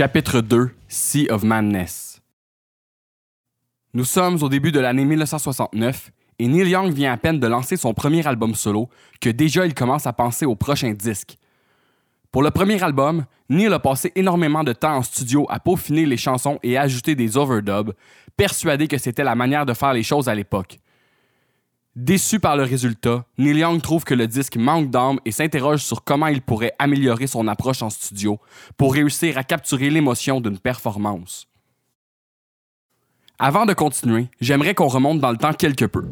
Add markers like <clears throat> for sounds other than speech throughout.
Chapitre 2 Sea of Madness Nous sommes au début de l'année 1969 et Neil Young vient à peine de lancer son premier album solo que déjà il commence à penser au prochain disque. Pour le premier album, Neil a passé énormément de temps en studio à peaufiner les chansons et ajouter des overdubs, persuadé que c'était la manière de faire les choses à l'époque. Déçu par le résultat, Neil Young trouve que le disque manque d'âme et s'interroge sur comment il pourrait améliorer son approche en studio pour réussir à capturer l'émotion d'une performance. Avant de continuer, j'aimerais qu'on remonte dans le temps quelque peu.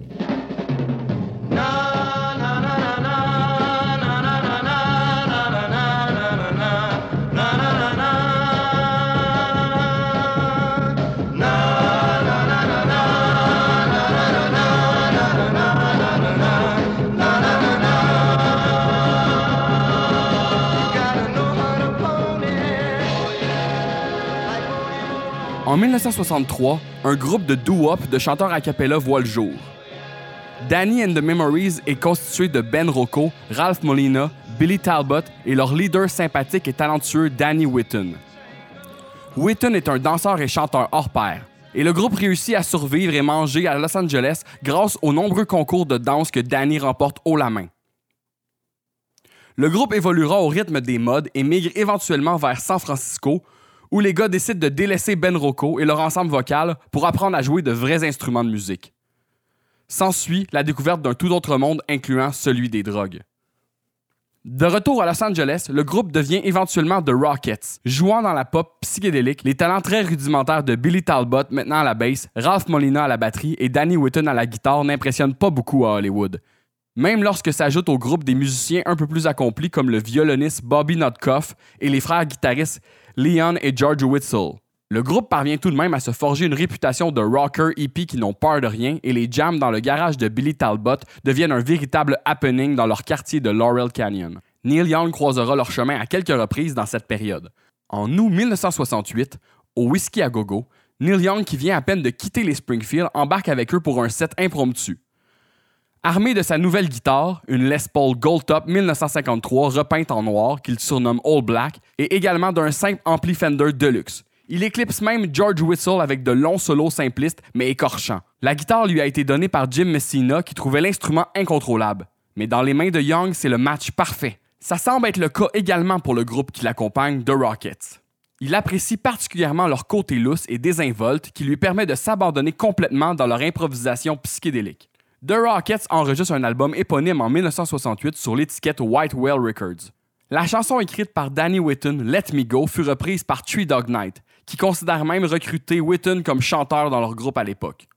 En 1963, un groupe de doo-wop de chanteurs a cappella voit le jour. Danny and the Memories est constitué de Ben Rocco, Ralph Molina, Billy Talbot et leur leader sympathique et talentueux Danny Whitten. Whitten est un danseur et chanteur hors pair, et le groupe réussit à survivre et manger à Los Angeles grâce aux nombreux concours de danse que Danny remporte haut la main. Le groupe évoluera au rythme des modes et migre éventuellement vers San Francisco, où les gars décident de délaisser Ben Rocco et leur ensemble vocal pour apprendre à jouer de vrais instruments de musique. S'ensuit la découverte d'un tout autre monde incluant celui des drogues. De retour à Los Angeles, le groupe devient éventuellement The Rockets, jouant dans la pop psychédélique, les talents très rudimentaires de Billy Talbot maintenant à la basse, Ralph Molina à la batterie et Danny Whitten à la guitare n'impressionnent pas beaucoup à Hollywood. Même lorsque s'ajoutent au groupe des musiciens un peu plus accomplis comme le violoniste Bobby Notkoff et les frères guitaristes Leon et George Witzel. Le groupe parvient tout de même à se forger une réputation de rocker hippie qui n'ont peur de rien et les jams dans le garage de Billy Talbot deviennent un véritable happening dans leur quartier de Laurel Canyon. Neil Young croisera leur chemin à quelques reprises dans cette période. En août 1968, au Whiskey à Gogo, Neil Young, qui vient à peine de quitter les Springfield, embarque avec eux pour un set impromptu. Armé de sa nouvelle guitare, une Les Paul Gold Top 1953 repeinte en noir qu'il surnomme All Black, et également d'un simple ampli Fender Deluxe. Il éclipse même George Whistle avec de longs solos simplistes mais écorchants. La guitare lui a été donnée par Jim Messina qui trouvait l'instrument incontrôlable. Mais dans les mains de Young, c'est le match parfait. Ça semble être le cas également pour le groupe qui l'accompagne, The Rockets. Il apprécie particulièrement leur côté lousse et désinvolte qui lui permet de s'abandonner complètement dans leur improvisation psychédélique. The Rockets enregistre un album éponyme en 1968 sur l'étiquette White Whale Records. La chanson écrite par Danny Whitten, Let Me Go, fut reprise par Three Dog Night, qui considère même recruter Whitten comme chanteur dans leur groupe à l'époque.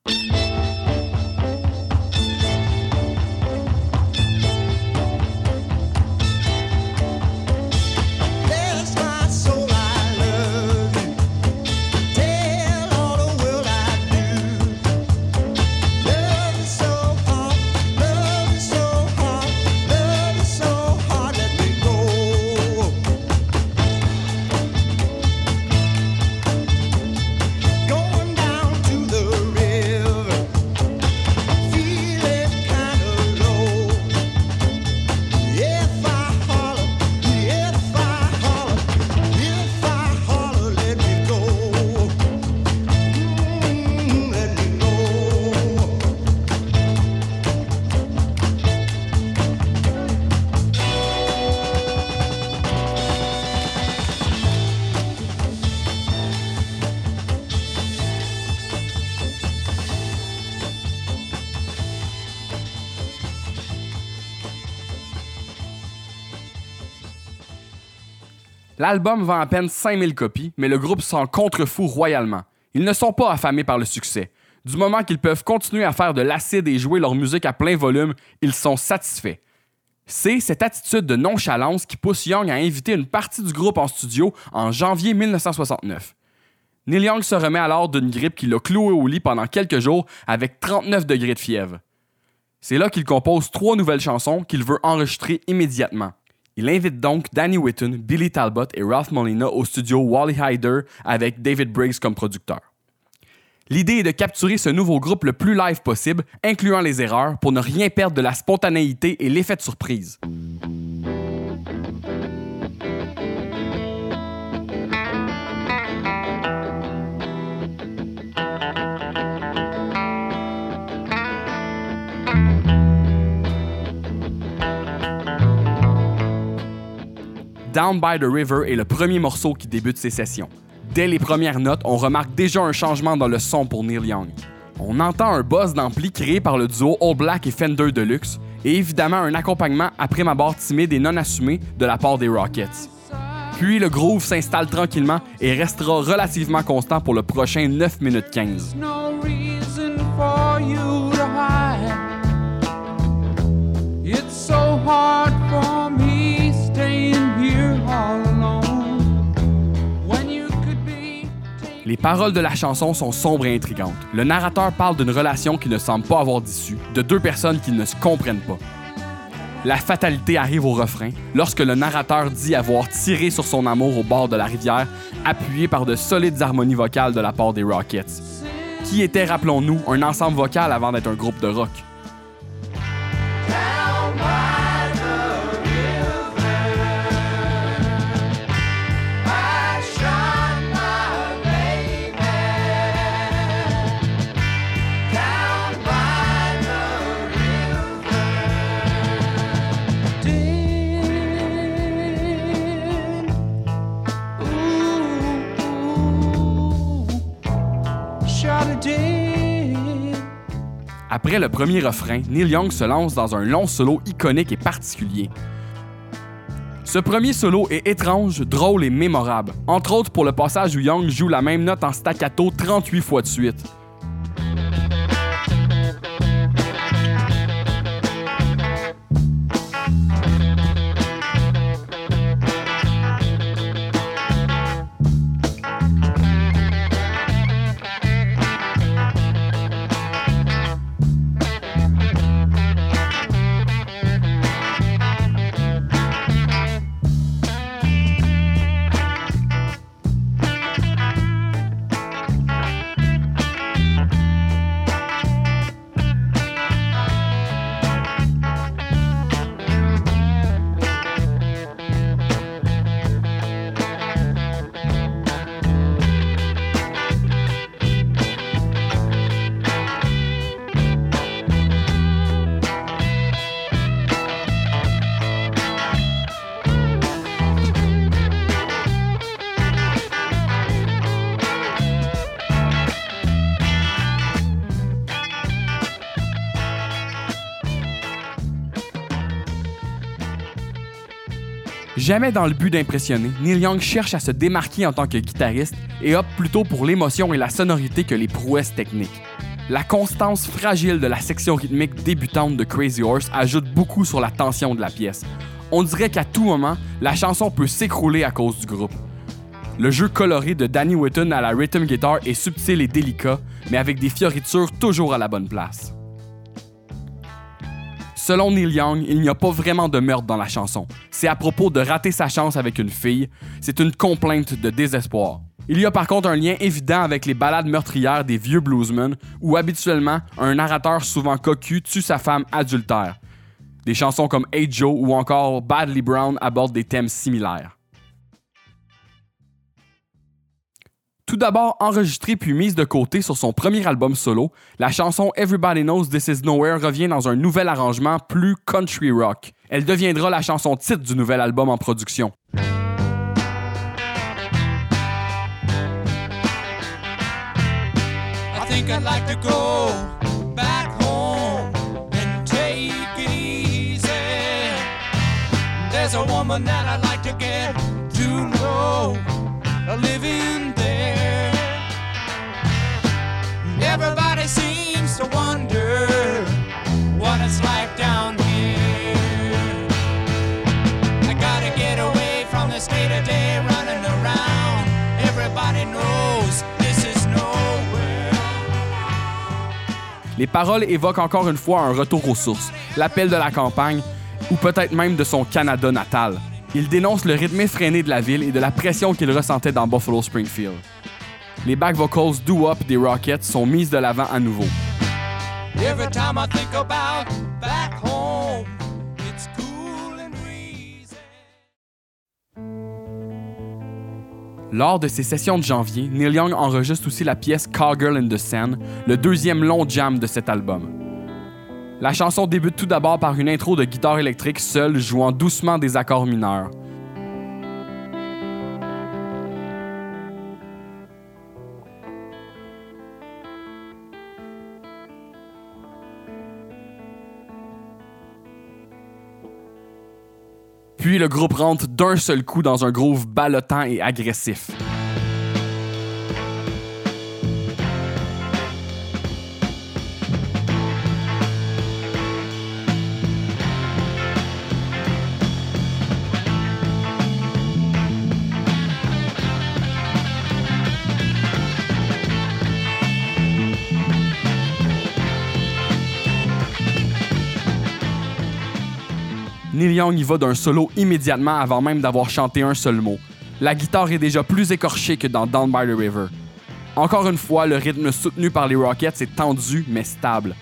L'album vend à peine 5000 copies, mais le groupe s'en contrefou royalement. Ils ne sont pas affamés par le succès. Du moment qu'ils peuvent continuer à faire de l'acide et jouer leur musique à plein volume, ils sont satisfaits. C'est cette attitude de nonchalance qui pousse Young à inviter une partie du groupe en studio en janvier 1969. Neil Young se remet alors d'une grippe qui l'a cloué au lit pendant quelques jours avec 39 degrés de fièvre. C'est là qu'il compose trois nouvelles chansons qu'il veut enregistrer immédiatement. Il invite donc Danny Whitten, Billy Talbot et Ralph Molina au studio Wally Hyder avec David Briggs comme producteur. L'idée est de capturer ce nouveau groupe le plus live possible, incluant les erreurs, pour ne rien perdre de la spontanéité et l'effet de surprise. Down by the River est le premier morceau qui débute ces sessions. Dès les premières notes, on remarque déjà un changement dans le son pour Neil Young. On entend un buzz d'ampli créé par le duo All Black et Fender Deluxe, et évidemment un accompagnement après ma barre timide et non assumé de la part des Rockets. Puis le groove s'installe tranquillement et restera relativement constant pour le prochain 9 minutes 15. Les paroles de la chanson sont sombres et intrigantes. Le narrateur parle d'une relation qui ne semble pas avoir d'issue, de deux personnes qui ne se comprennent pas. La fatalité arrive au refrain lorsque le narrateur dit avoir tiré sur son amour au bord de la rivière, appuyé par de solides harmonies vocales de la part des Rockets, qui était, rappelons-nous, un ensemble vocal avant d'être un groupe de rock? Après le premier refrain, Neil Young se lance dans un long solo iconique et particulier. Ce premier solo est étrange, drôle et mémorable, entre autres pour le passage où Young joue la même note en staccato 38 fois de suite. Jamais dans le but d'impressionner, Neil Young cherche à se démarquer en tant que guitariste et opte plutôt pour l'émotion et la sonorité que les prouesses techniques. La constance fragile de la section rythmique débutante de Crazy Horse ajoute beaucoup sur la tension de la pièce. On dirait qu'à tout moment, la chanson peut s'écrouler à cause du groupe. Le jeu coloré de Danny Whitten à la rhythm guitar est subtil et délicat, mais avec des fioritures toujours à la bonne place. Selon Neil Young, il n'y a pas vraiment de meurtre dans la chanson. C'est à propos de rater sa chance avec une fille. C'est une complainte de désespoir. Il y a par contre un lien évident avec les ballades meurtrières des vieux bluesmen, où habituellement, un narrateur souvent cocu tue sa femme adultère. Des chansons comme Hey Joe ou encore Badly Brown abordent des thèmes similaires. Tout d'abord enregistrée puis mise de côté sur son premier album solo, la chanson Everybody Knows This Is Nowhere revient dans un nouvel arrangement plus country rock. Elle deviendra la chanson titre du nouvel album en production. Les paroles évoquent encore une fois un retour aux sources, l'appel de la campagne, ou peut-être même de son Canada natal. Il dénonce le rythme effréné de la ville et de la pression qu'il ressentait dans Buffalo Springfield. Les back vocals Do Up des Rockets sont mises de l'avant à nouveau. Lors de ses sessions de janvier, Neil Young enregistre aussi la pièce Cowgirl in the Sand, le deuxième long jam de cet album. La chanson débute tout d'abord par une intro de guitare électrique seule jouant doucement des accords mineurs. Puis le groupe rentre d'un seul coup dans un groove ballottant et agressif. Young y va d'un solo immédiatement avant même d'avoir chanté un seul mot. La guitare est déjà plus écorchée que dans Down by the River. Encore une fois, le rythme soutenu par les Rockets est tendu mais stable.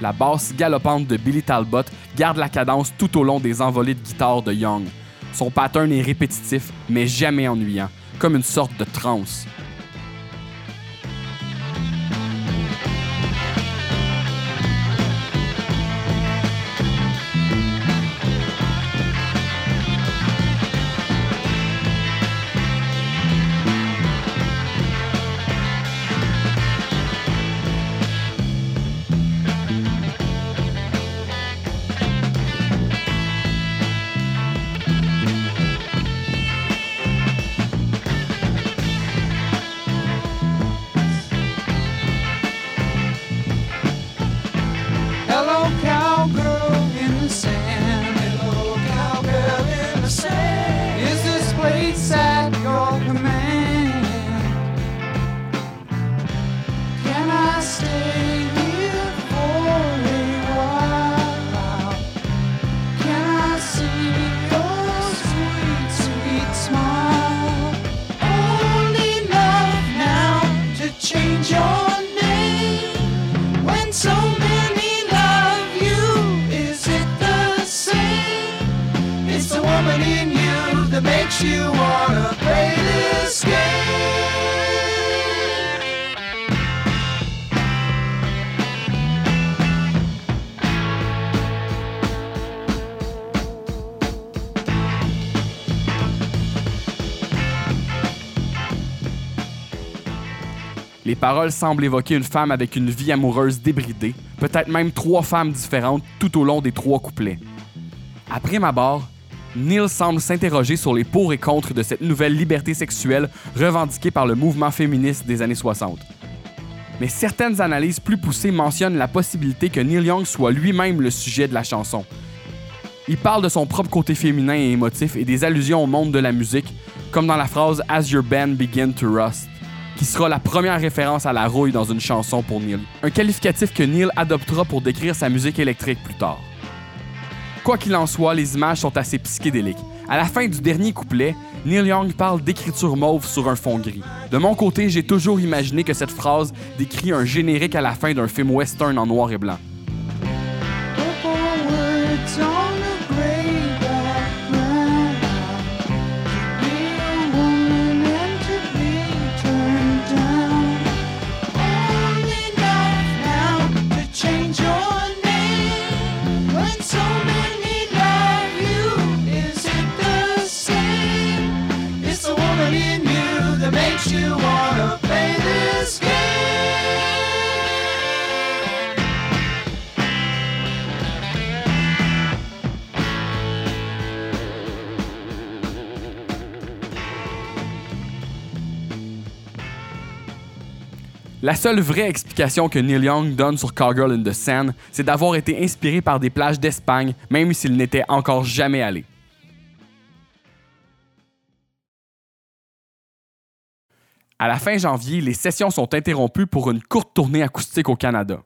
La basse galopante de Billy Talbot garde la cadence tout au long des envolées de guitare de Young. Son pattern est répétitif mais jamais ennuyant, comme une sorte de trance. Paroles semblent évoquer une femme avec une vie amoureuse débridée, peut-être même trois femmes différentes tout au long des trois couplets. Après ma barre, Neil semble s'interroger sur les pour et contre de cette nouvelle liberté sexuelle revendiquée par le mouvement féministe des années 60. Mais certaines analyses plus poussées mentionnent la possibilité que Neil Young soit lui-même le sujet de la chanson. Il parle de son propre côté féminin et émotif et des allusions au monde de la musique, comme dans la phrase As your band begin to rust qui sera la première référence à la rouille dans une chanson pour Neil. Un qualificatif que Neil adoptera pour décrire sa musique électrique plus tard. Quoi qu'il en soit, les images sont assez psychédéliques. À la fin du dernier couplet, Neil Young parle d'écriture mauve sur un fond gris. De mon côté, j'ai toujours imaginé que cette phrase décrit un générique à la fin d'un film western en noir et blanc. La seule vraie explication que Neil Young donne sur Cowgirl in the Sand, c'est d'avoir été inspiré par des plages d'Espagne, même s'il n'était encore jamais allé. À la fin janvier, les sessions sont interrompues pour une courte tournée acoustique au Canada.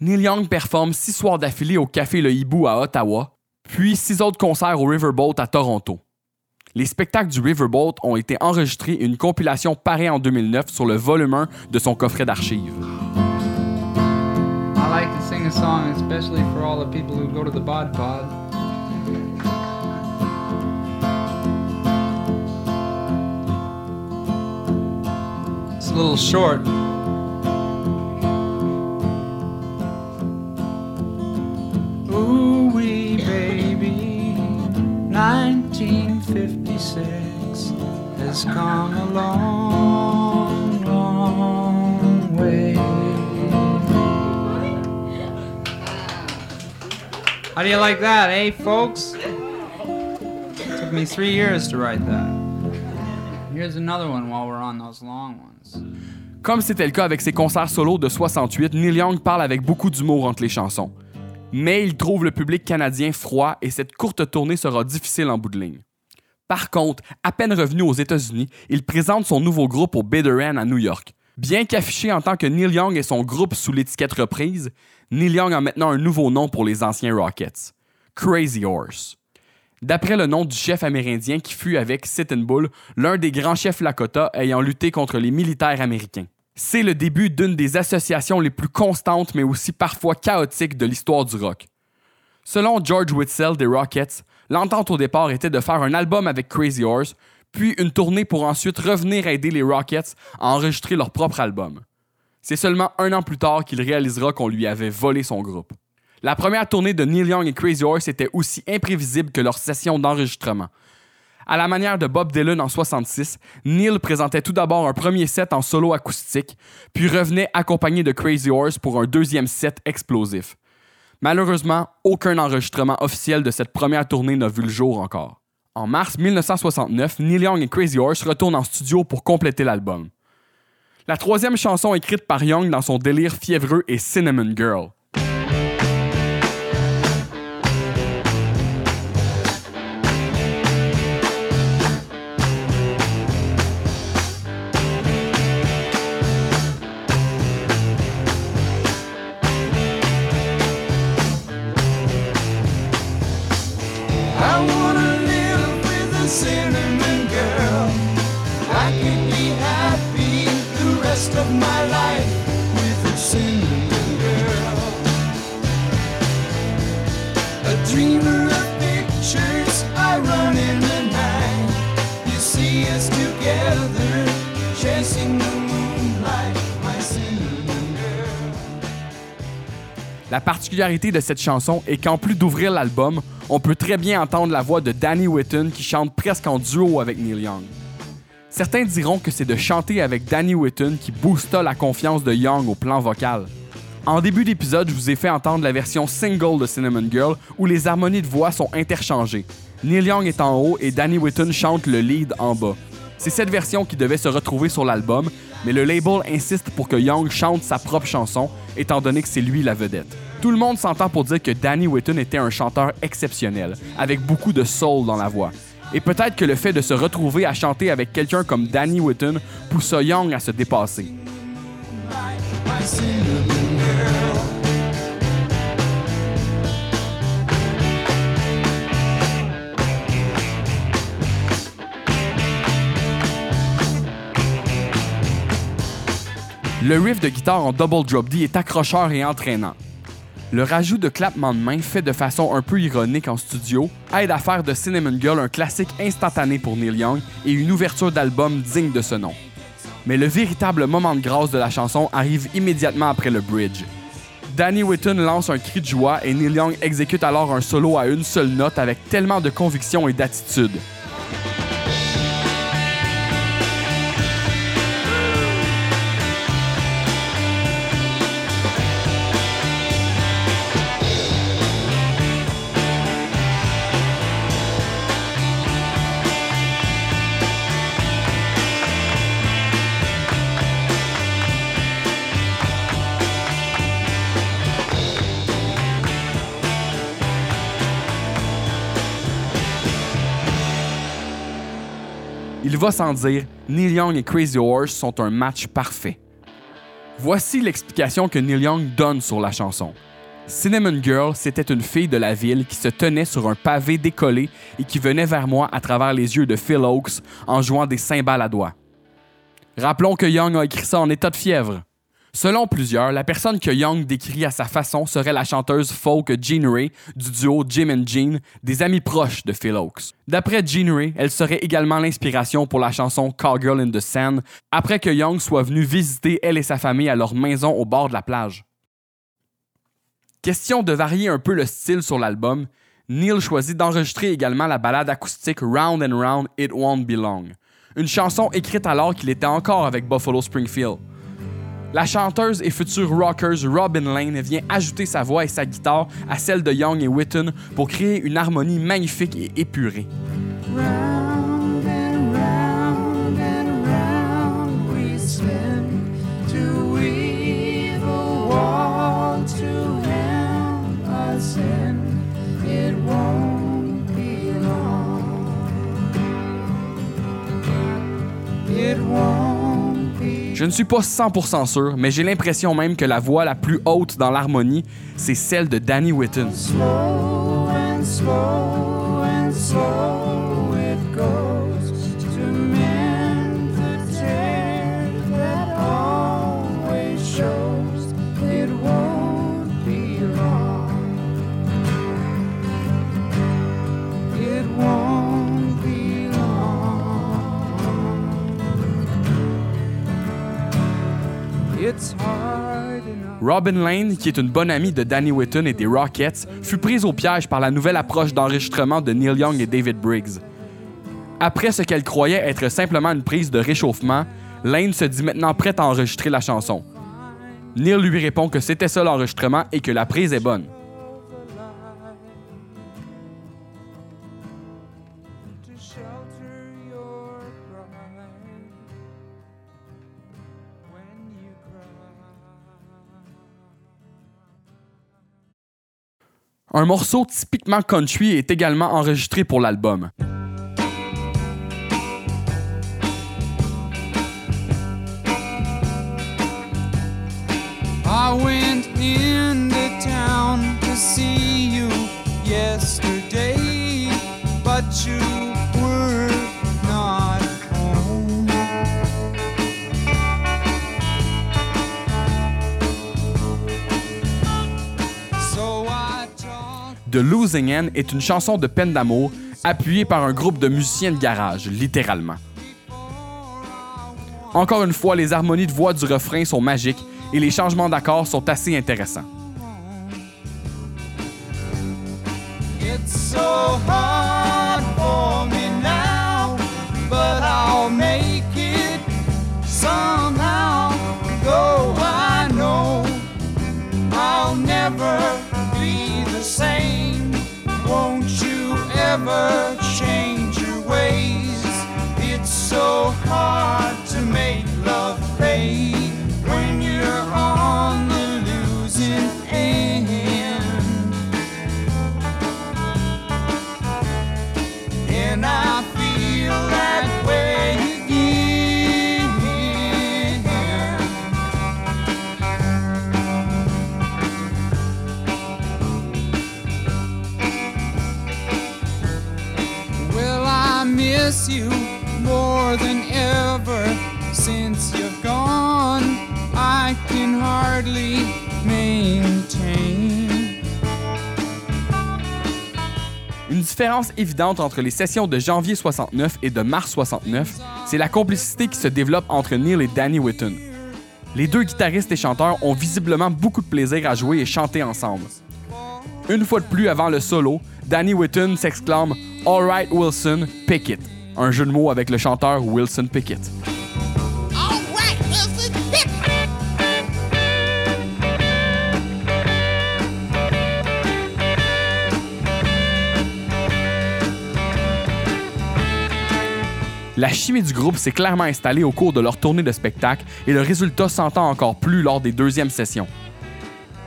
Neil Young performe six soirs d'affilée au Café Le Hibou à Ottawa, puis six autres concerts au Riverboat à Toronto. Les spectacles du Riverboat ont été enregistrés une compilation paraît en 2009 sur le volume 1 de son coffret d'archives. I like to sing a song, especially for all the people who go to the Bod Pod. It's a little short. Ooh wee baby, 1956 has come a long, long way. How do you like that, eh, folks? me three years to write that. Here's another one while we're on those long ones. Comme c'était le cas avec ses concerts solo de 68, Neil Young parle avec beaucoup d'humour entre les chansons. Mais il trouve le public canadien froid et cette courte tournée sera difficile en bout de ligne. Par contre, à peine revenu aux États-Unis, il présente son nouveau groupe au Bitter à New York. Bien qu'affiché en tant que Neil Young et son groupe sous l'étiquette reprise, Neil Young a maintenant un nouveau nom pour les anciens Rockets. Crazy Horse. D'après le nom du chef amérindien qui fut avec Sitting Bull, l'un des grands chefs Lakota ayant lutté contre les militaires américains. C'est le début d'une des associations les plus constantes mais aussi parfois chaotiques de l'histoire du rock. Selon George Whitzel des Rockets, l'entente au départ était de faire un album avec Crazy Horse, puis une tournée pour ensuite revenir aider les Rockets à enregistrer leur propre album. C'est seulement un an plus tard qu'il réalisera qu'on lui avait volé son groupe. La première tournée de Neil Young et Crazy Horse était aussi imprévisible que leur session d'enregistrement. À la manière de Bob Dylan en 66, Neil présentait tout d'abord un premier set en solo acoustique, puis revenait accompagné de Crazy Horse pour un deuxième set explosif. Malheureusement, aucun enregistrement officiel de cette première tournée n'a vu le jour encore. En mars 1969, Neil Young et Crazy Horse retournent en studio pour compléter l'album. La troisième chanson écrite par Young dans son délire fiévreux est Cinnamon Girl. La particularité de cette chanson est qu'en plus d'ouvrir l'album, on peut très bien entendre la voix de Danny Whitten qui chante presque en duo avec Neil Young. Certains diront que c'est de chanter avec Danny Whitten qui boosta la confiance de Young au plan vocal. En début d'épisode, je vous ai fait entendre la version single de Cinnamon Girl où les harmonies de voix sont interchangées. Neil Young est en haut et Danny Whitten chante le lead en bas. C'est cette version qui devait se retrouver sur l'album, mais le label insiste pour que Young chante sa propre chanson, étant donné que c'est lui la vedette. Tout le monde s'entend pour dire que Danny Whitten était un chanteur exceptionnel, avec beaucoup de soul dans la voix. Et peut-être que le fait de se retrouver à chanter avec quelqu'un comme Danny Whitten poussa Young à se dépasser. Le riff de guitare en double drop D est accrocheur et entraînant. Le rajout de clapement de main fait de façon un peu ironique en studio aide à faire de Cinnamon Girl un classique instantané pour Neil Young et une ouverture d'album digne de ce nom. Mais le véritable moment de grâce de la chanson arrive immédiatement après le bridge. Danny Whitten lance un cri de joie et Neil Young exécute alors un solo à une seule note avec tellement de conviction et d'attitude. Va sans dire, Neil Young et Crazy Horse sont un match parfait. Voici l'explication que Neil Young donne sur la chanson. Cinnamon Girl, c'était une fille de la ville qui se tenait sur un pavé décollé et qui venait vers moi à travers les yeux de Phil Oakes en jouant des cymbales à doigts. Rappelons que Young a écrit ça en état de fièvre. Selon plusieurs, la personne que Young décrit à sa façon serait la chanteuse folk Jean Ray du duo Jim and Jean, des amis proches de Phil Oakes. D'après Jean Ray, elle serait également l'inspiration pour la chanson Cowgirl in the Sand, après que Young soit venu visiter elle et sa famille à leur maison au bord de la plage. Question de varier un peu le style sur l'album, Neil choisit d'enregistrer également la ballade acoustique Round and Round It Won't Be Long, une chanson écrite alors qu'il était encore avec Buffalo Springfield. La chanteuse et future rockers Robin Lane vient ajouter sa voix et sa guitare à celle de Young et Whitten pour créer une harmonie magnifique et épurée. Je ne suis pas 100% sûr, mais j'ai l'impression même que la voix la plus haute dans l'harmonie, c'est celle de Danny Whitten. Robin Lane, qui est une bonne amie de Danny Whitten et des Rockets, fut prise au piège par la nouvelle approche d'enregistrement de Neil Young et David Briggs. Après ce qu'elle croyait être simplement une prise de réchauffement, Lane se dit maintenant prête à enregistrer la chanson. Neil lui répond que c'était ça l'enregistrement et que la prise est bonne. Un morceau typiquement country est également enregistré pour l'album. The Losing End est une chanson de peine d'amour appuyée par un groupe de musiciens de garage, littéralement. Encore une fois, les harmonies de voix du refrain sont magiques et les changements d'accords sont assez intéressants. Won't you ever change your ways? It's so hard to make love pay when you're on the losing end. Une différence évidente entre les sessions de janvier 69 et de mars 69, c'est la complicité qui se développe entre Neil et Danny Whitten. Les deux guitaristes et chanteurs ont visiblement beaucoup de plaisir à jouer et chanter ensemble. Une fois de plus avant le solo, Danny Whitten s'exclame Alright Wilson, pick it, un jeu de mots avec le chanteur Wilson Pickett. La chimie du groupe s'est clairement installée au cours de leur tournée de spectacle et le résultat s'entend encore plus lors des deuxièmes sessions.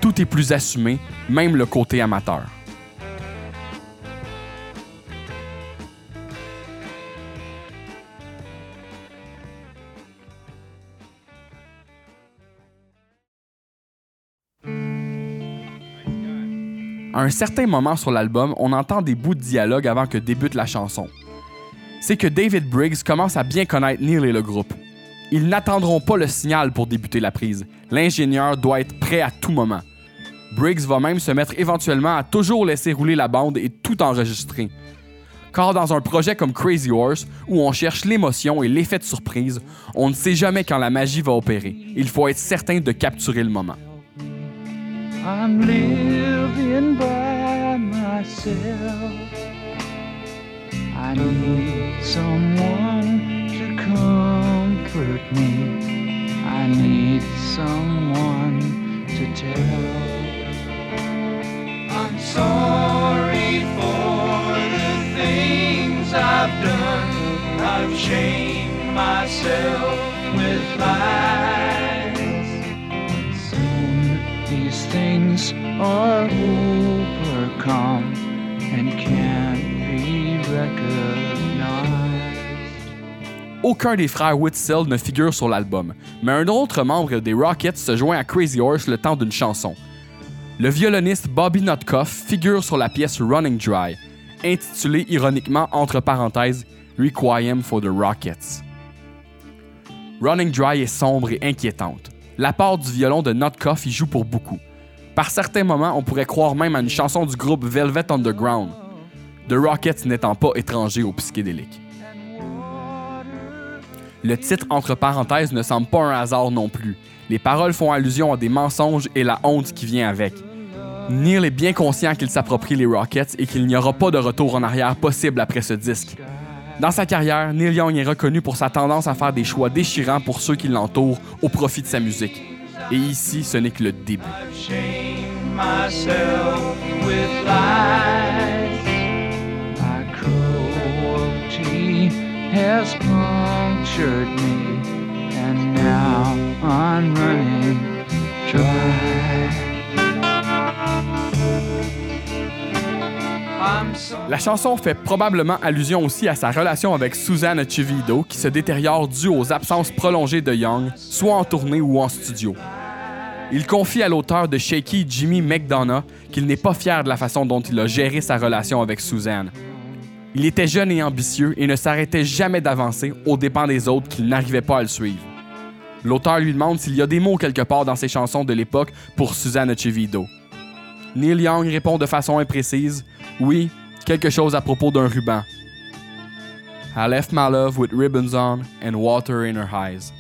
Tout est plus assumé, même le côté amateur. À un certain moment sur l'album, on entend des bouts de dialogue avant que débute la chanson. C'est que David Briggs commence à bien connaître Neil et le groupe. Ils n'attendront pas le signal pour débuter la prise. L'ingénieur doit être prêt à tout moment. Briggs va même se mettre éventuellement à toujours laisser rouler la bande et tout enregistrer. Car dans un projet comme Crazy Horse, où on cherche l'émotion et l'effet de surprise, on ne sait jamais quand la magie va opérer. Il faut être certain de capturer le moment. I'm living by myself. I need someone to comfort me. I need someone to tell. I'm sorry for the things I've chained myself with lies. Aucun des frères Whitfield ne figure sur l'album, mais un autre membre des Rockets se joint à Crazy Horse le temps d'une chanson. Le violoniste Bobby Notkoff figure sur la pièce Running Dry, intitulée ironiquement entre parenthèses Requiem for the Rockets. Running Dry est sombre et inquiétante. La part du violon de Notkoff y joue pour beaucoup. Par certains moments, on pourrait croire même à une chanson du groupe Velvet Underground, The Rockets n'étant pas étranger au psychédélique. Le titre entre parenthèses ne semble pas un hasard non plus. Les paroles font allusion à des mensonges et la honte qui vient avec. Neil est bien conscient qu'il s'approprie les Rockets et qu'il n'y aura pas de retour en arrière possible après ce disque. Dans sa carrière, Neil Young est reconnu pour sa tendance à faire des choix déchirants pour ceux qui l'entourent au profit de sa musique. Et ici, ce n'est que le début. has punctured me, and now I'm running dry. La chanson fait probablement allusion aussi à sa relation avec Suzanne Chivido qui se détériore due aux absences prolongées de Young, soit en tournée ou en studio. Il confie à l'auteur de Shaky Jimmy McDonough qu'il n'est pas fier de la façon dont il a géré sa relation avec Suzanne. Il était jeune et ambitieux et ne s'arrêtait jamais d'avancer aux dépens des autres qu'il n'arrivait pas à le suivre. L'auteur lui demande s'il y a des mots quelque part dans ses chansons de l'époque pour Suzanne Chivido. Neil Young répond de façon imprécise Oui, quelque chose à propos d'un ruban. I left my love with ribbons on and water in her eyes.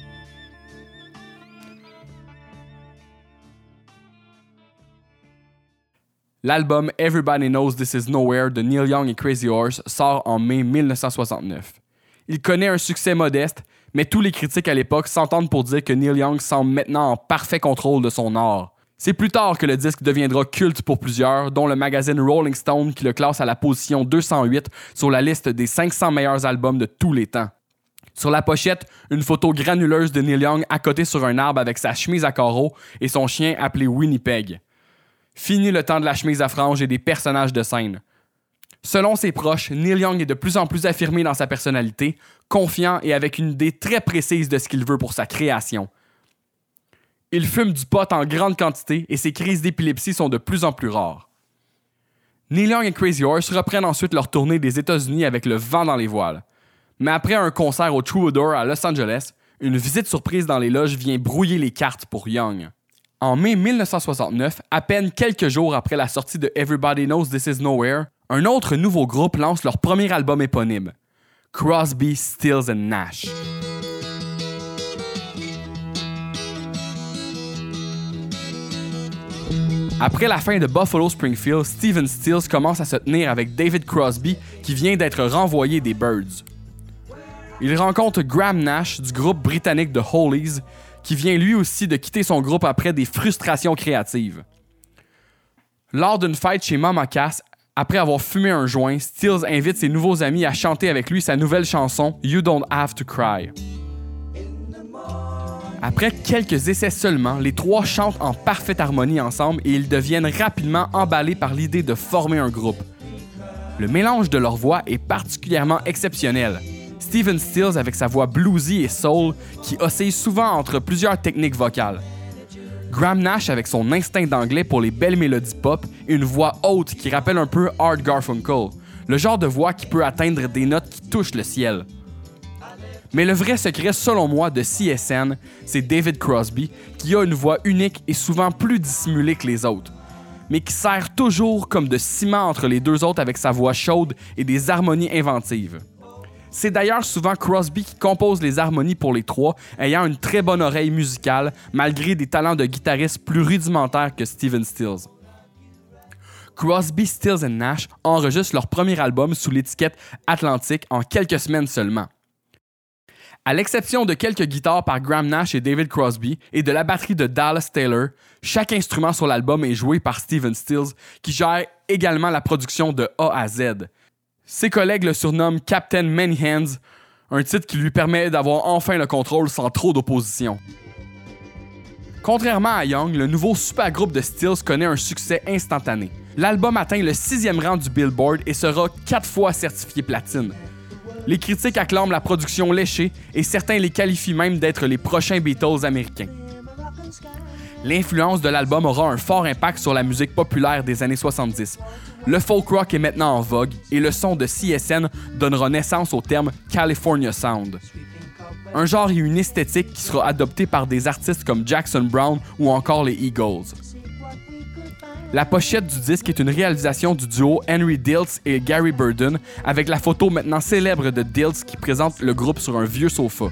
L'album Everybody Knows This Is Nowhere de Neil Young et Crazy Horse sort en mai 1969. Il connaît un succès modeste, mais tous les critiques à l'époque s'entendent pour dire que Neil Young semble maintenant en parfait contrôle de son art. C'est plus tard que le disque deviendra culte pour plusieurs, dont le magazine Rolling Stone qui le classe à la position 208 sur la liste des 500 meilleurs albums de tous les temps. Sur la pochette, une photo granuleuse de Neil Young accoté sur un arbre avec sa chemise à carreaux et son chien appelé Winnipeg. Fini le temps de la chemise à franges et des personnages de scène. Selon ses proches, Neil Young est de plus en plus affirmé dans sa personnalité, confiant et avec une idée très précise de ce qu'il veut pour sa création. Il fume du pot en grande quantité et ses crises d'épilepsie sont de plus en plus rares. Neil Young et Crazy Horse reprennent ensuite leur tournée des États-Unis avec le vent dans les voiles. Mais après un concert au Troubadour à Los Angeles, une visite surprise dans les loges vient brouiller les cartes pour Young. En mai 1969, à peine quelques jours après la sortie de Everybody Knows This Is Nowhere, un autre nouveau groupe lance leur premier album éponyme, Crosby, Stills and Nash. Après la fin de Buffalo Springfield, Steven Stills commence à se tenir avec David Crosby qui vient d'être renvoyé des Birds. Il rencontre Graham Nash du groupe britannique The Hollies qui vient lui aussi de quitter son groupe après des frustrations créatives. Lors d'une fête chez Mama Cass, après avoir fumé un joint, Stills invite ses nouveaux amis à chanter avec lui sa nouvelle chanson You Don't Have to Cry. Après quelques essais seulement, les trois chantent en parfaite harmonie ensemble et ils deviennent rapidement emballés par l'idée de former un groupe. Le mélange de leurs voix est particulièrement exceptionnel. Steven Stills avec sa voix bluesy et soul qui oscille souvent entre plusieurs techniques vocales. Graham Nash avec son instinct d'anglais pour les belles mélodies pop et une voix haute qui rappelle un peu Art Garfunkel, le genre de voix qui peut atteindre des notes qui touchent le ciel. Mais le vrai secret, selon moi, de CSN, c'est David Crosby, qui a une voix unique et souvent plus dissimulée que les autres, mais qui sert toujours comme de ciment entre les deux autres avec sa voix chaude et des harmonies inventives. C'est d'ailleurs souvent Crosby qui compose les harmonies pour les trois, ayant une très bonne oreille musicale, malgré des talents de guitariste plus rudimentaires que Steven Stills. Crosby, Stills and Nash enregistrent leur premier album sous l'étiquette Atlantic en quelques semaines seulement. À l'exception de quelques guitares par Graham Nash et David Crosby et de la batterie de Dallas Taylor, chaque instrument sur l'album est joué par Steven Stills, qui gère également la production de A à Z. Ses collègues le surnomment Captain Many Hands, Un titre qui lui permet d'avoir enfin le contrôle sans trop d'opposition. Contrairement à Young, le nouveau supergroupe de Stills connaît un succès instantané. L'album atteint le sixième rang du Billboard et sera quatre fois certifié platine. Les critiques acclament la production léchée et certains les qualifient même d'être les prochains Beatles américains. L'influence de l'album aura un fort impact sur la musique populaire des années 70. Le folk rock est maintenant en vogue et le son de CSN donnera naissance au terme California Sound. Un genre et une esthétique qui sera adoptée par des artistes comme Jackson Brown ou encore les Eagles. La pochette du disque est une réalisation du duo Henry Diltz et Gary Burden, avec la photo maintenant célèbre de Diltz qui présente le groupe sur un vieux sofa.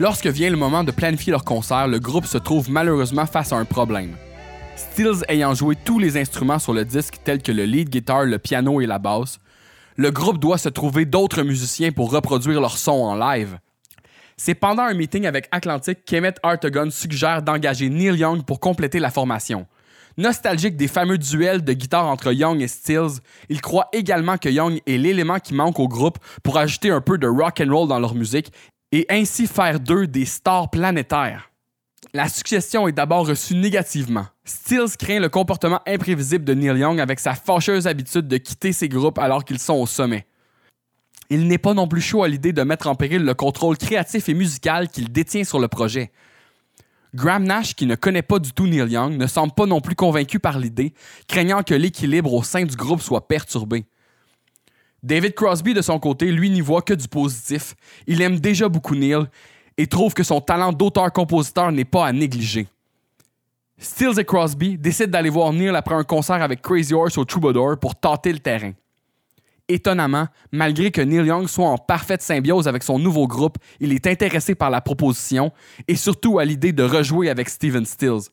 Lorsque vient le moment de planifier leur concert, le groupe se trouve malheureusement face à un problème. Stills ayant joué tous les instruments sur le disque tels que le lead guitar, le piano et la basse, le groupe doit se trouver d'autres musiciens pour reproduire leur son en live. C'est pendant un meeting avec Atlantic qu'Emmett Artagon suggère d'engager Neil Young pour compléter la formation. Nostalgique des fameux duels de guitare entre Young et Stills, il croit également que Young est l'élément qui manque au groupe pour ajouter un peu de rock and roll dans leur musique et ainsi faire d'eux des stars planétaires. La suggestion est d'abord reçue négativement. Stills craint le comportement imprévisible de Neil Young avec sa fâcheuse habitude de quitter ses groupes alors qu'ils sont au sommet. Il n'est pas non plus chaud à l'idée de mettre en péril le contrôle créatif et musical qu'il détient sur le projet. Graham Nash, qui ne connaît pas du tout Neil Young, ne semble pas non plus convaincu par l'idée, craignant que l'équilibre au sein du groupe soit perturbé. David Crosby, de son côté, lui n'y voit que du positif. Il aime déjà beaucoup Neil et trouve que son talent d'auteur-compositeur n'est pas à négliger. Stills et Crosby décident d'aller voir Neil après un concert avec Crazy Horse au Troubadour pour tâter le terrain. Étonnamment, malgré que Neil Young soit en parfaite symbiose avec son nouveau groupe, il est intéressé par la proposition et surtout à l'idée de rejouer avec Steven Stills.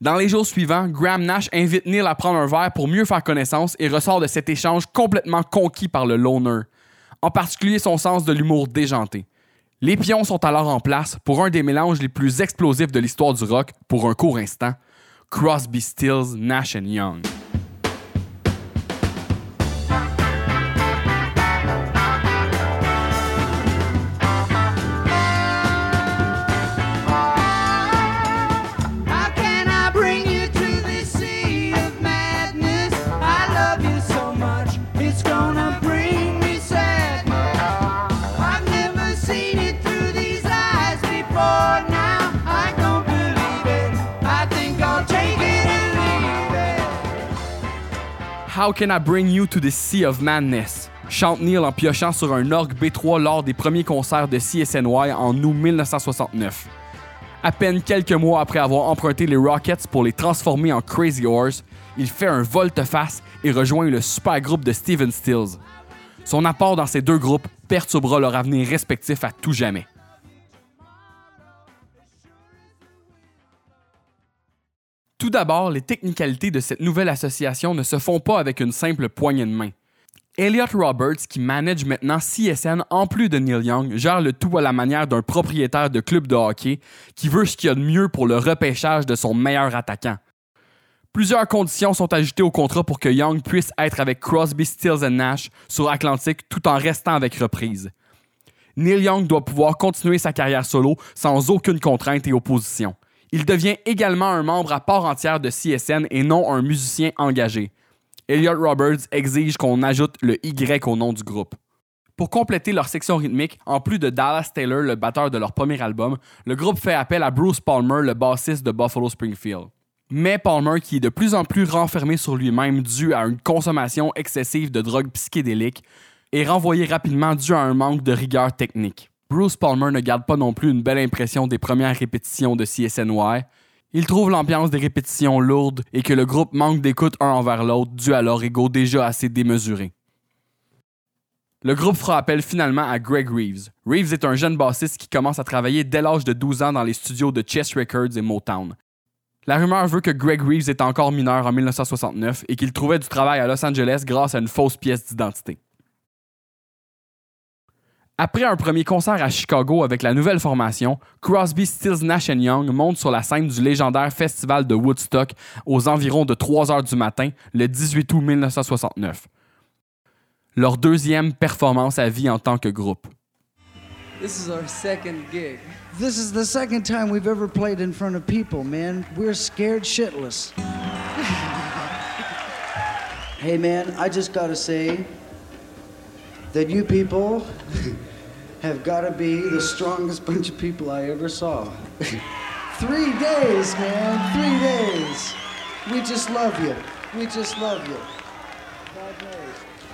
Dans les jours suivants, Graham Nash invite Neil à prendre un verre pour mieux faire connaissance et ressort de cet échange complètement conquis par le loner, en particulier son sens de l'humour déjanté. Les pions sont alors en place pour un des mélanges les plus explosifs de l'histoire du rock pour un court instant, Crosby, Stills, Nash Young. How can I bring you to the sea of madness? Chante Neil en piochant sur un orgue B3 lors des premiers concerts de CSNY en août 1969. À peine quelques mois après avoir emprunté les Rockets pour les transformer en Crazy Horse, il fait un volte-face et rejoint le super groupe de Steven Stills. Son apport dans ces deux groupes perturbera leur avenir respectif à tout jamais. Tout d'abord, les technicalités de cette nouvelle association ne se font pas avec une simple poignée de main. Elliot Roberts, qui manage maintenant CSN en plus de Neil Young, gère le tout à la manière d'un propriétaire de club de hockey qui veut ce qu'il y a de mieux pour le repêchage de son meilleur attaquant. Plusieurs conditions sont ajoutées au contrat pour que Young puisse être avec Crosby, Stills Nash sur Atlantic tout en restant avec reprise. Neil Young doit pouvoir continuer sa carrière solo sans aucune contrainte et opposition. Il devient également un membre à part entière de CSN et non un musicien engagé. Elliot Roberts exige qu'on ajoute le Y au nom du groupe. Pour compléter leur section rythmique, en plus de Dallas Taylor, le batteur de leur premier album, le groupe fait appel à Bruce Palmer, le bassiste de Buffalo Springfield. Mais Palmer, qui est de plus en plus renfermé sur lui-même dû à une consommation excessive de drogues psychédéliques, est renvoyé rapidement dû à un manque de rigueur technique. Bruce Palmer ne garde pas non plus une belle impression des premières répétitions de CSNY. Il trouve l'ambiance des répétitions lourde et que le groupe manque d'écoute un envers l'autre dû à leur ego déjà assez démesuré. Le groupe fera appel finalement à Greg Reeves. Reeves est un jeune bassiste qui commence à travailler dès l'âge de 12 ans dans les studios de Chess Records et Motown. La rumeur veut que Greg Reeves est encore mineur en 1969 et qu'il trouvait du travail à Los Angeles grâce à une fausse pièce d'identité. Après un premier concert à Chicago avec la nouvelle formation, Crosby, Stills, Nash Young monte sur la scène du légendaire festival de Woodstock aux environs de 3 heures du matin le 18 août 1969. Leur deuxième performance à vie en tant que groupe. This is our second gig. This is the second time we've ever played in front of people, man. We're scared shitless. <laughs> hey, man, I just gotta say that you people <laughs> have gotta be the strongest bunch of people I ever saw. <laughs> Three days, man, three days. We just love you. We just love you.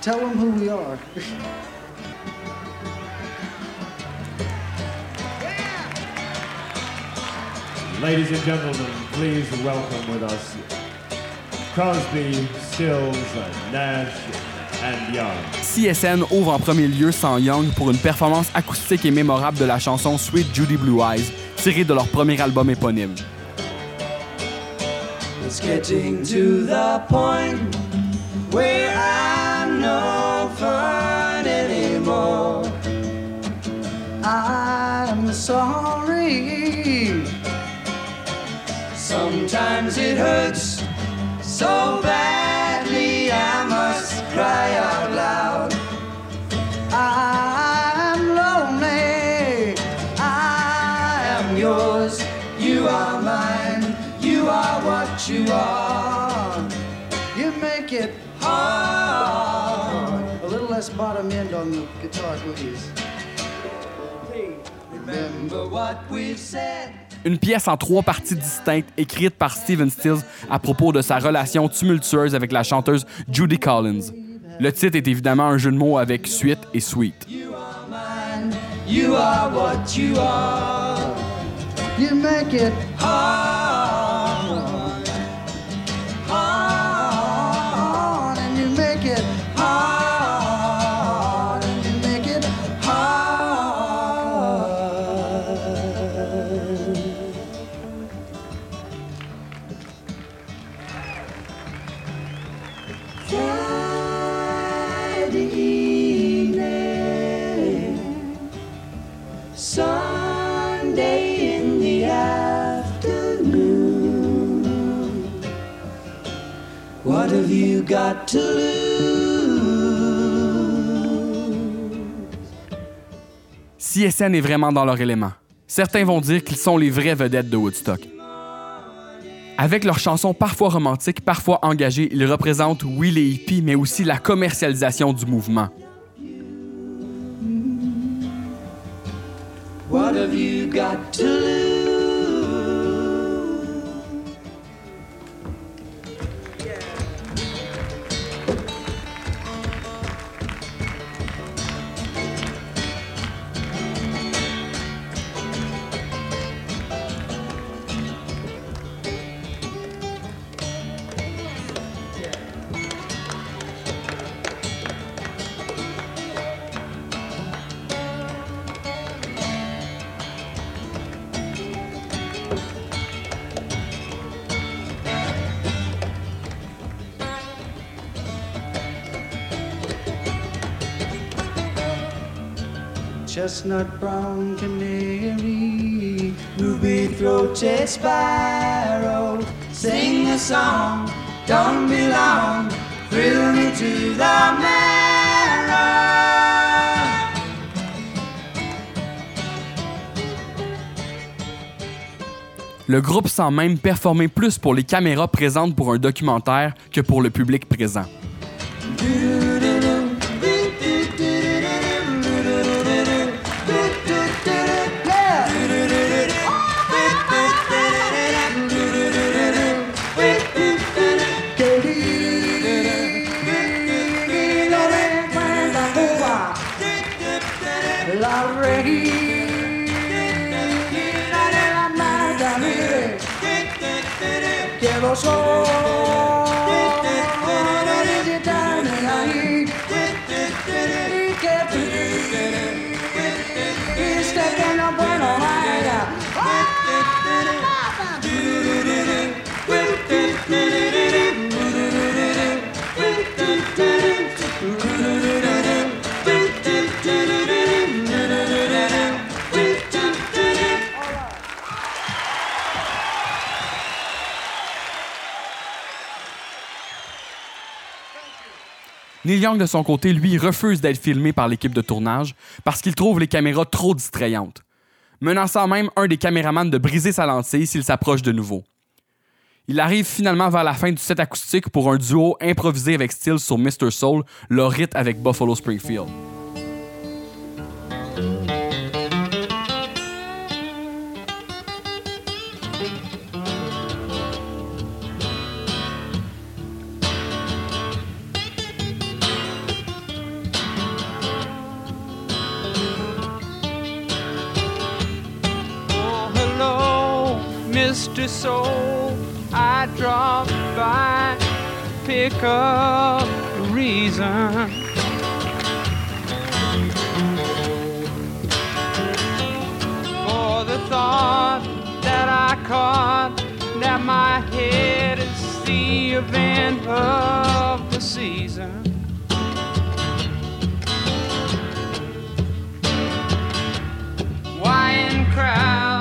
Tell them who we are. <laughs> Ladies and gentlemen, please welcome with us Crosby, Stills, and Nash, CSN ouvre en premier lieu sans Young pour une performance acoustique et mémorable de la chanson Sweet Judy Blue Eyes, tirée de leur premier album éponyme. I'm sorry. Sometimes it hurts so must cry out loud. I'm lonely. I am yours, you are mine, you are what you are. You make it Hard. a little less bottom end on the guitar, please. Remember what we've said. Une pièce en trois parties distinctes écrite par Steven Stills à propos de sa relation tumultueuse avec la chanteuse Judy Collins. Le titre est évidemment un jeu de mots avec suite et sweet. You are what you are. You make it Hard. What have you got to lose? CSN est vraiment dans leur élément. Certains vont dire qu'ils sont les vraies vedettes de Woodstock. Avec leurs chansons parfois romantiques, parfois engagées, ils représentent, oui, les hippies, mais aussi la commercialisation du mouvement. What have you got to lose? Chestnut brown canary. Ruby throated sparrow, sing a song, don't belong, thrill me to the marrow. Le groupe sent même performer plus pour les caméras présentes pour un documentaire que pour le public présent. Neil de son côté, lui, refuse d'être filmé par l'équipe de tournage parce qu'il trouve les caméras trop distrayantes, menaçant même un des caméramans de briser sa lentille s'il s'approche de nouveau. Il arrive finalement vers la fin du set acoustique pour un duo improvisé avec Steele sur Mr. Soul, leur hit avec Buffalo Springfield. Mr. Soul. I dropped by, pick up reason. For the thought that I caught that my head is the event of the season. Why in crowds?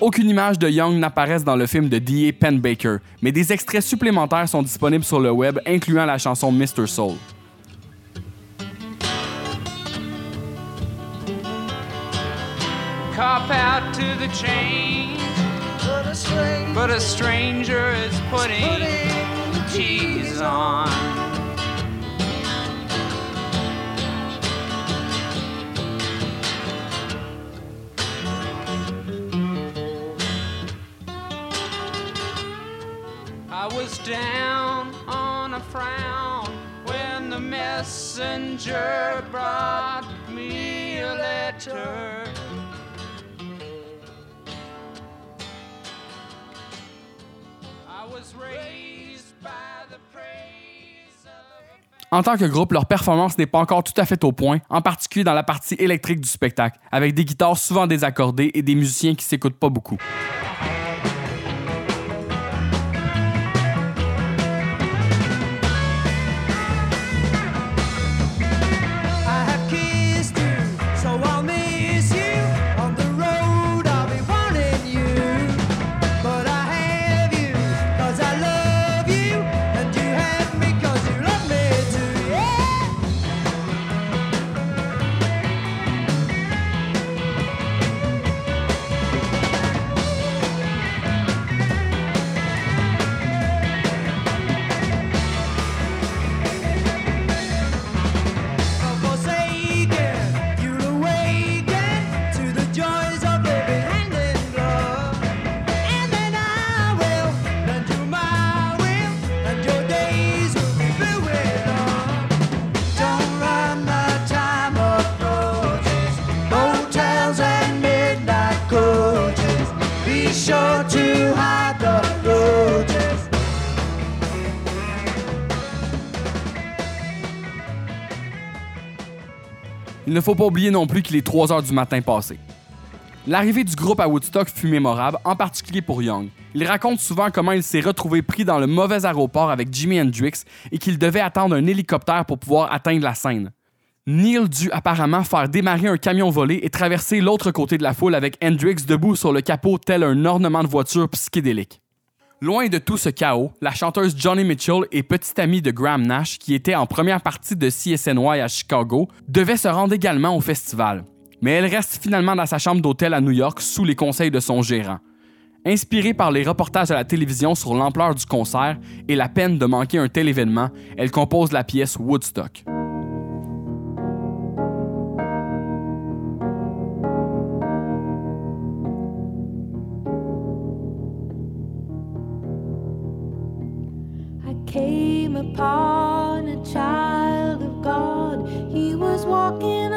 Aucune image de Young n'apparaissent dans le film de D.A. Penbaker, mais des extraits supplémentaires sont disponibles sur le web, incluant la chanson Mr. Soul. cop out to the change. But a stranger is putting cheese on. En tant que groupe, leur performance n'est pas encore tout à fait au point, en particulier dans la partie électrique du spectacle, avec des guitares souvent désaccordées et des musiciens qui s'écoutent pas beaucoup. Ne faut pas oublier non plus qu'il est 3 heures du matin passé. L'arrivée du groupe à Woodstock fut mémorable, en particulier pour Young. Il raconte souvent comment il s'est retrouvé pris dans le mauvais aéroport avec Jimi Hendrix et qu'il devait attendre un hélicoptère pour pouvoir atteindre la scène. Neil dut apparemment faire démarrer un camion volé et traverser l'autre côté de la foule avec Hendrix debout sur le capot tel un ornement de voiture psychédélique. Loin de tout ce chaos, la chanteuse Johnny Mitchell et petite amie de Graham Nash, qui était en première partie de CSNY à Chicago, devait se rendre également au festival. Mais elle reste finalement dans sa chambre d'hôtel à New York sous les conseils de son gérant. Inspirée par les reportages à la télévision sur l'ampleur du concert et la peine de manquer un tel événement, elle compose la pièce Woodstock. Upon a child of God. He was walking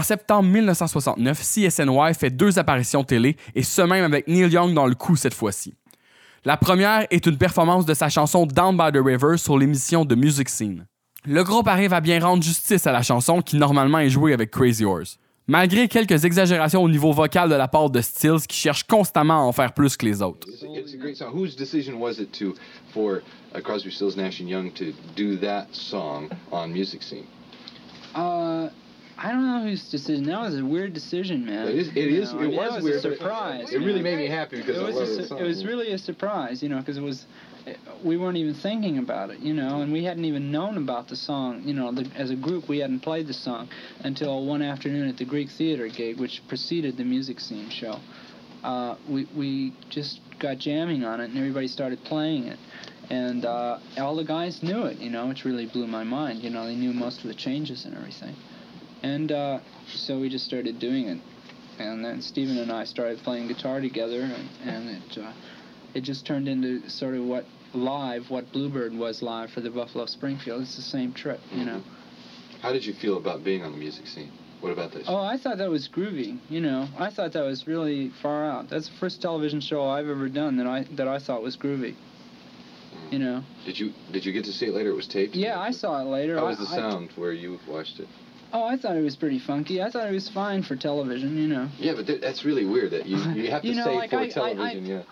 En septembre 1969, CSNY fait deux apparitions télé et ce même avec Neil Young dans le coup cette fois-ci. La première est une performance de sa chanson Down by the River sur l'émission de Music Scene. Le groupe arrive à bien rendre justice à la chanson qui normalement est jouée avec Crazy Horse. Malgré quelques exagérations au niveau vocal de la part de Stills qui cherche constamment à en faire plus que les autres. It's a, it's a great song. Whose decision was it to, for Crosby, Stills, Nash and Young to do that song on Music Scene? Uh, I don't know whose decision. That was a weird decision, man. It is. It You is. know, I It mean, was weird. a it- surprise. It, really made me happy because it I was, su- it was really a surprise, you know, because it was we weren't even thinking about it, you know, and we hadn't even known about the song, you know, the, as a group we hadn't played the song until one afternoon at the Greek Theater gig, which preceded the music scene show. Uh, we we just got jamming on it, and everybody started playing it. And uh, all the guys knew it, you know, which really blew my mind. You know, they knew most of the changes and everything. And uh, so we just started doing it. And then Stephen and I started playing guitar together, and, and it, uh, it just turned into sort of what live, what Bluebird was live for the Buffalo Springfield. It's the same trip, you know. How did you feel about being on the music scene? What about this? Oh, I thought that was groovy. You know, I thought that was really far out. That's the first television show I've ever done that I that I thought was groovy. You know. Did you Did you get to see it later? It was taped. Yeah, I saw it later. How was the I- sound where you watched it? Oh, I thought it was pretty funky. I thought it was fine for television. You know. Yeah, but th- that's really weird that you <laughs> you have to You know, say like, for I- I- I- television. yeah.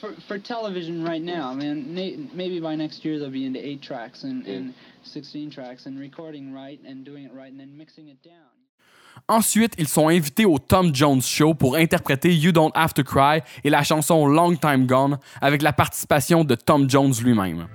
For, for television right now, man, maybe by next year they'll be into eight tracks and, Yeah. and 16 tracks and recording right and doing it right and then mixing it down. Ensuite, ils sont invités au Tom Jones Show pour interpréter You Don't Have to Cry et la chanson Long Time Gone avec la participation de Tom Jones lui-même.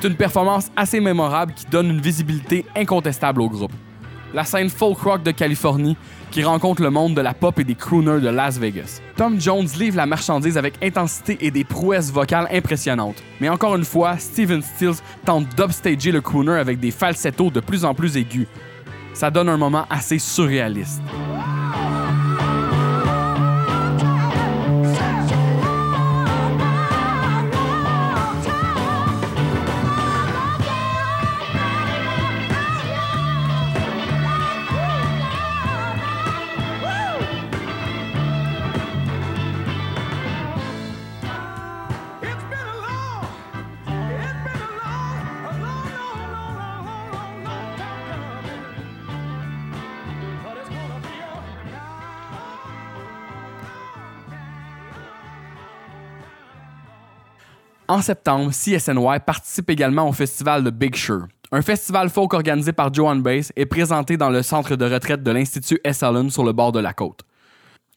C'est une performance assez mémorable qui donne une visibilité incontestable au groupe. La scène folk rock de Californie qui rencontre le monde de la pop et des crooners de Las Vegas. Tom Jones livre la marchandise avec intensité et des prouesses vocales impressionnantes. Mais encore une fois, Steven Stills tente d'upstager le crooner avec des falsettos de plus en plus aigus. Ça donne un moment assez surréaliste. En septembre, CSNY participe également au festival de Big Sur, un festival folk organisé par Joan Bass et présenté dans le centre de retraite de l'Institut S. Allen sur le bord de la côte.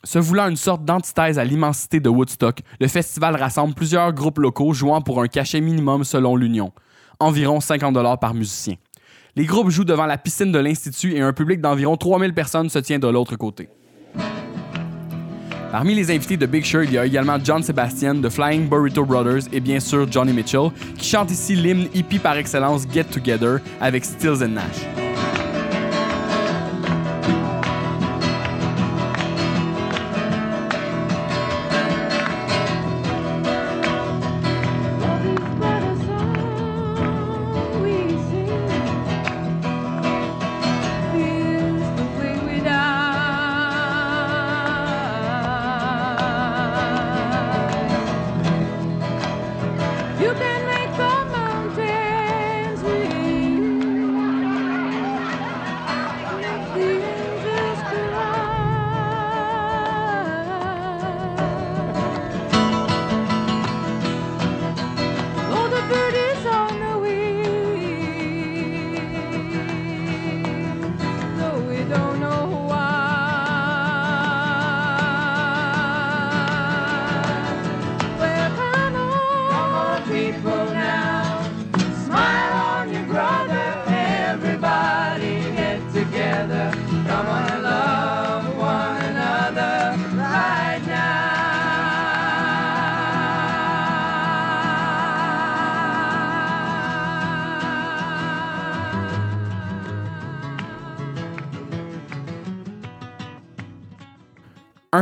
Se voulant une sorte d'antithèse à l'immensité de Woodstock, le festival rassemble plusieurs groupes locaux jouant pour un cachet minimum selon l'Union, environ 50 par musicien. Les groupes jouent devant la piscine de l'Institut et un public d'environ 3000 personnes se tient de l'autre côté. Parmi les invités de Big Sur, il y a également John Sebastian de Flying Burrito Brothers et bien sûr Johnny Mitchell, qui chante ici l'hymne hippie par excellence Get Together avec Stills and Nash.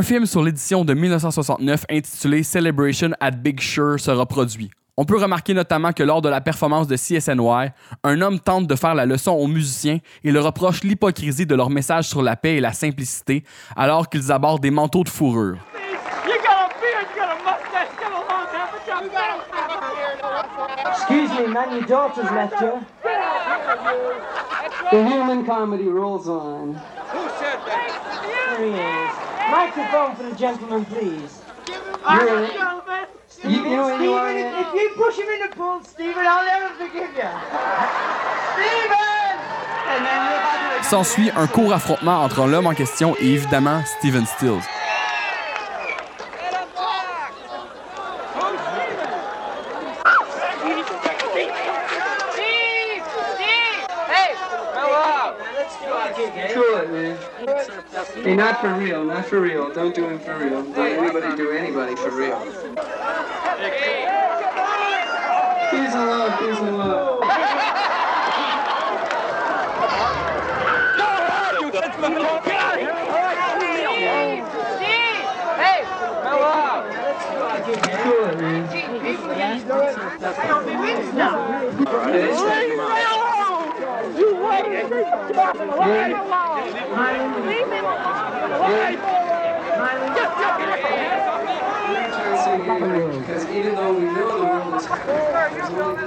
Un film sur l'édition de 1969 intitulé Celebration at Big Sur sera produit. On peut remarquer notamment que lors de la performance de CSNY, un homme tente de faire la leçon aux musiciens et leur reproche l'hypocrisie de leur message sur la paix et la simplicité alors qu'ils abordent des manteaux de fourrure. You got a beard, you got a mustache, you got a long hair, Excuse me, man, your daughter's left you. The human comedy rolls on. Who said that? There he is. Microphone for the gentleman, please. You're in it. You, you know where you are if you push him in the pool, Stephen, I'll never forgive you. Stephen! And then you're about to S'ensuit un court affrontement entre l'homme en question et évidemment Steven Stills. Steve! Steve! Hey! Hello! Cool it, man. Hey, not for real, not for real. Don't do him for real. Don't anybody do anybody for real. Peace and love, peace and love. Hello! Cool it, man.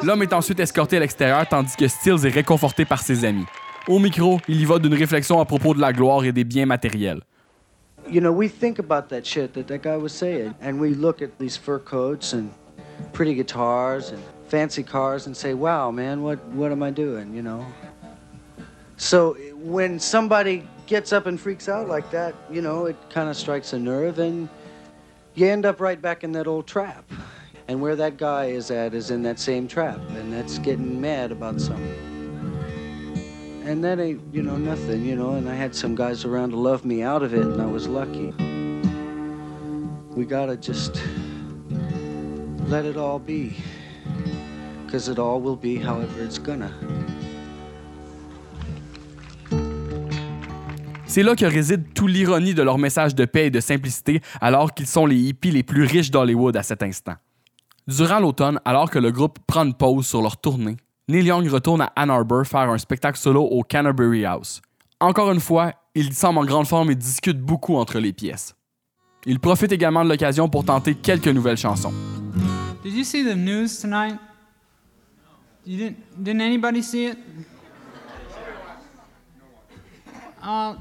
L'homme est ensuite escorté à l'extérieur tandis que Stills est réconforté par ses amis. Au micro, il y va d'une réflexion à propos de la gloire et des biens matériels. you know, we think about that shit that that guy was saying, and we look at these fur coats and pretty guitars and fancy cars and say, "Wow, man, what what am I doing?" You know? So when somebody gets up and freaks out like that, you know, it kind of strikes a nerve, and you end up right back in that old trap. And where that guy is at is in that same trap, and that's getting mad about something. And that ain't, you know, nothing, you know. And I had some guys around to love me out of it, and I was lucky. We gotta just let it all be. Because it all will be however it's gonna. C'est là que réside tout l'ironie de leur message de paix et de simplicité alors qu'ils sont les hippies les plus riches d'Hollywood à cet instant. Durant l'automne, alors que le groupe prend une pause sur leur tournée, Neil Young retourne à Ann Arbor faire un spectacle solo au Canterbury House. Encore une fois, il semble en grande forme et discute beaucoup entre les pièces. Il profite également de l'occasion pour tenter quelques nouvelles chansons. Did you see the news tonight? Uh,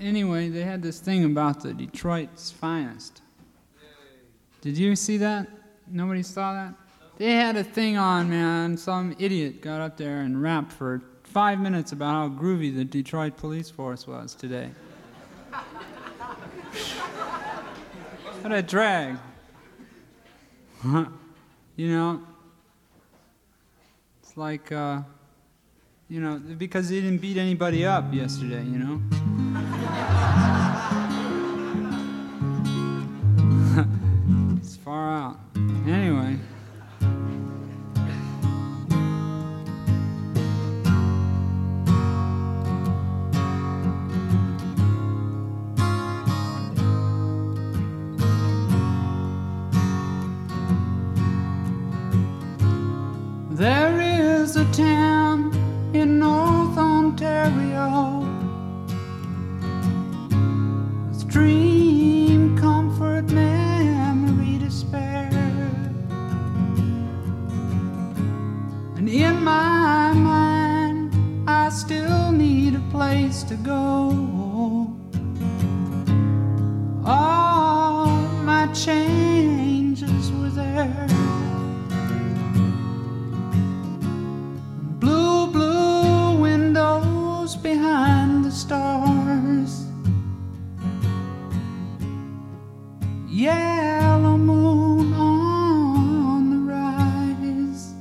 anyway, they had this thing about the Detroit's finest. Did you see that? Nobody saw that? They had a thing on, man. Some idiot got up there and rapped for five minutes about how groovy the Detroit police force was today. <laughs> what a drag. <laughs> you know, it's like, uh, you know, because they didn't beat anybody up yesterday, you know? <laughs> it's far out. Anyway. There is a town in North Ontario. Dream, comfort, memory spare. And in my mind, I still need a place to go. All my changes were there. Blue, blue windows behind the stars. Yellow moon on the rise.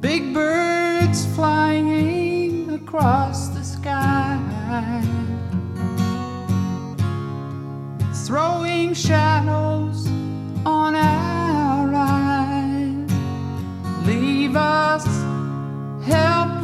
Big birds flying across the sky. Throwing shadows on our eyes leave us helpless,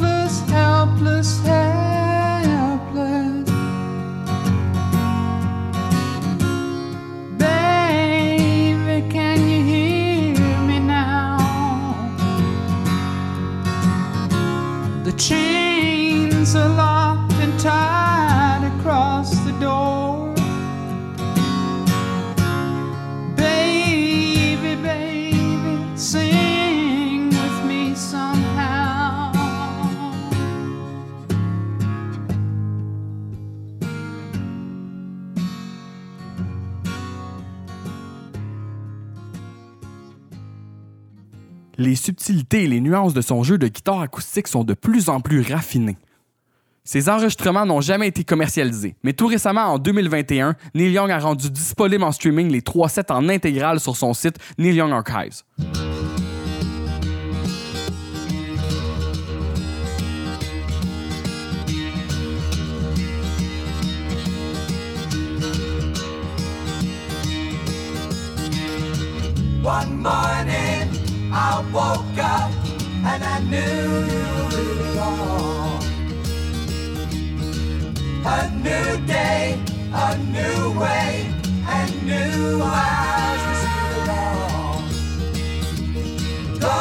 nuances de son jeu de guitare acoustique sont de plus en plus raffinées. Ses enregistrements n'ont jamais été commercialisés, mais tout récemment, en 2021, Neil Young a rendu disponible en streaming les trois sets en intégrale sur son site Neil Young Archives. And I knew it all. A new day, a new way, and new eyes to see it all. Go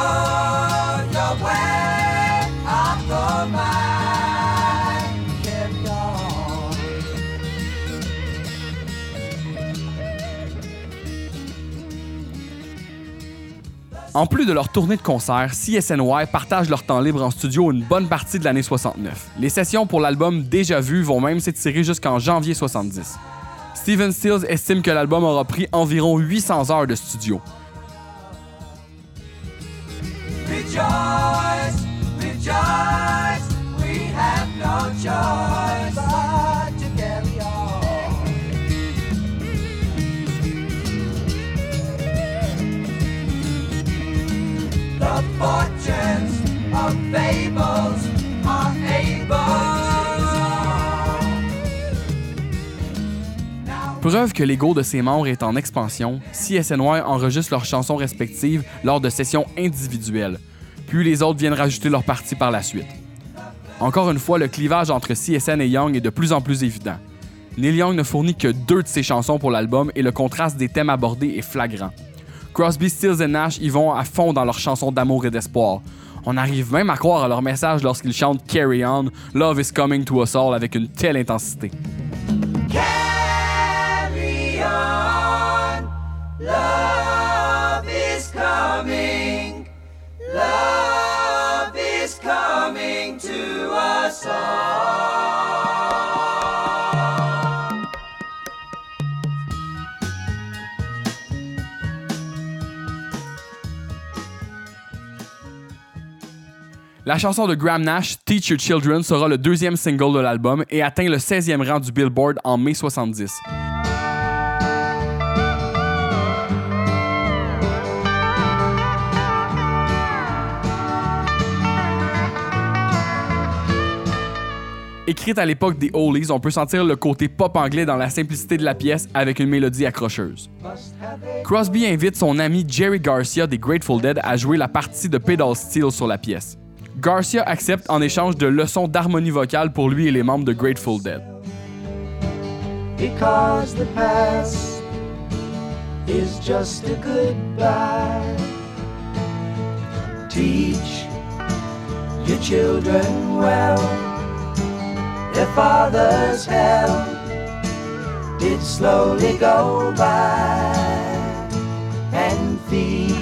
your way, I'll go mine. En plus de leur tournée de concert, CSNY partage leur temps libre en studio une bonne partie de l'année 69. Les sessions pour l'album Déjà Vu vont même s'étirer jusqu'en janvier 70. Steven Stills estime que l'album aura pris environ 800 heures de studio. Preuve que l'ego de ses membres est en expansion, CSNY enregistre leurs chansons respectives lors de sessions individuelles, puis les autres viennent rajouter leur partie par la suite. Encore une fois, le clivage entre CSN et Young est de plus en plus évident. Neil Young ne fournit que deux de ses chansons pour l'album et le contraste des thèmes abordés est flagrant. Crosby, Stills et Nash y vont à fond dans leurs chansons d'amour et d'espoir. On arrive même à croire à leur message lorsqu'ils chantent Carry On, Love is coming to us all avec une telle intensité. Carry on. Love is coming. Love is coming to us all. La chanson de Graham Nash, Teach Your Children, sera le deuxième single de l'album et atteint le 16e rang du Billboard en mai 70. Écrite à l'époque des Oldies, on peut sentir le côté pop anglais dans la simplicité de la pièce avec une mélodie accrocheuse. Crosby invite son ami Jerry Garcia des Grateful Dead à jouer la partie de pedal steel sur la pièce. Garcia accepte en échange de leçons d'harmonie vocale pour lui et les membres de Grateful Dead. Because the past is just a goodbye. Teach your children well. Their father's hell did slowly go by. And feed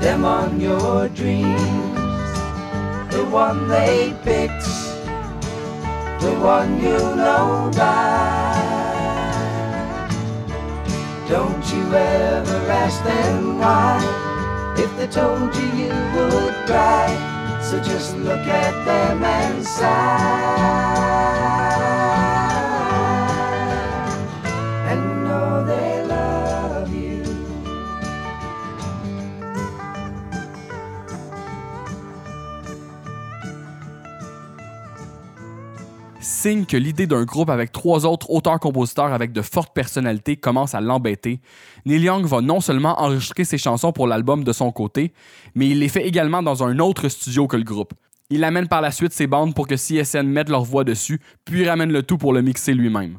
them on your dreams. The one they picked the one you know by. Don't you ever ask them why, if they told you you would cry. So just look at them and sigh. Que l'idée d'un groupe avec trois autres auteurs-compositeurs avec de fortes personnalités commence à l'embêter, Neil Young va non seulement enregistrer ses chansons pour l'album de son côté, mais il les fait également dans un autre studio que le groupe. Il amène par la suite ses bandes pour que CSN mette leur voix dessus, puis ramène le tout pour le mixer lui-même.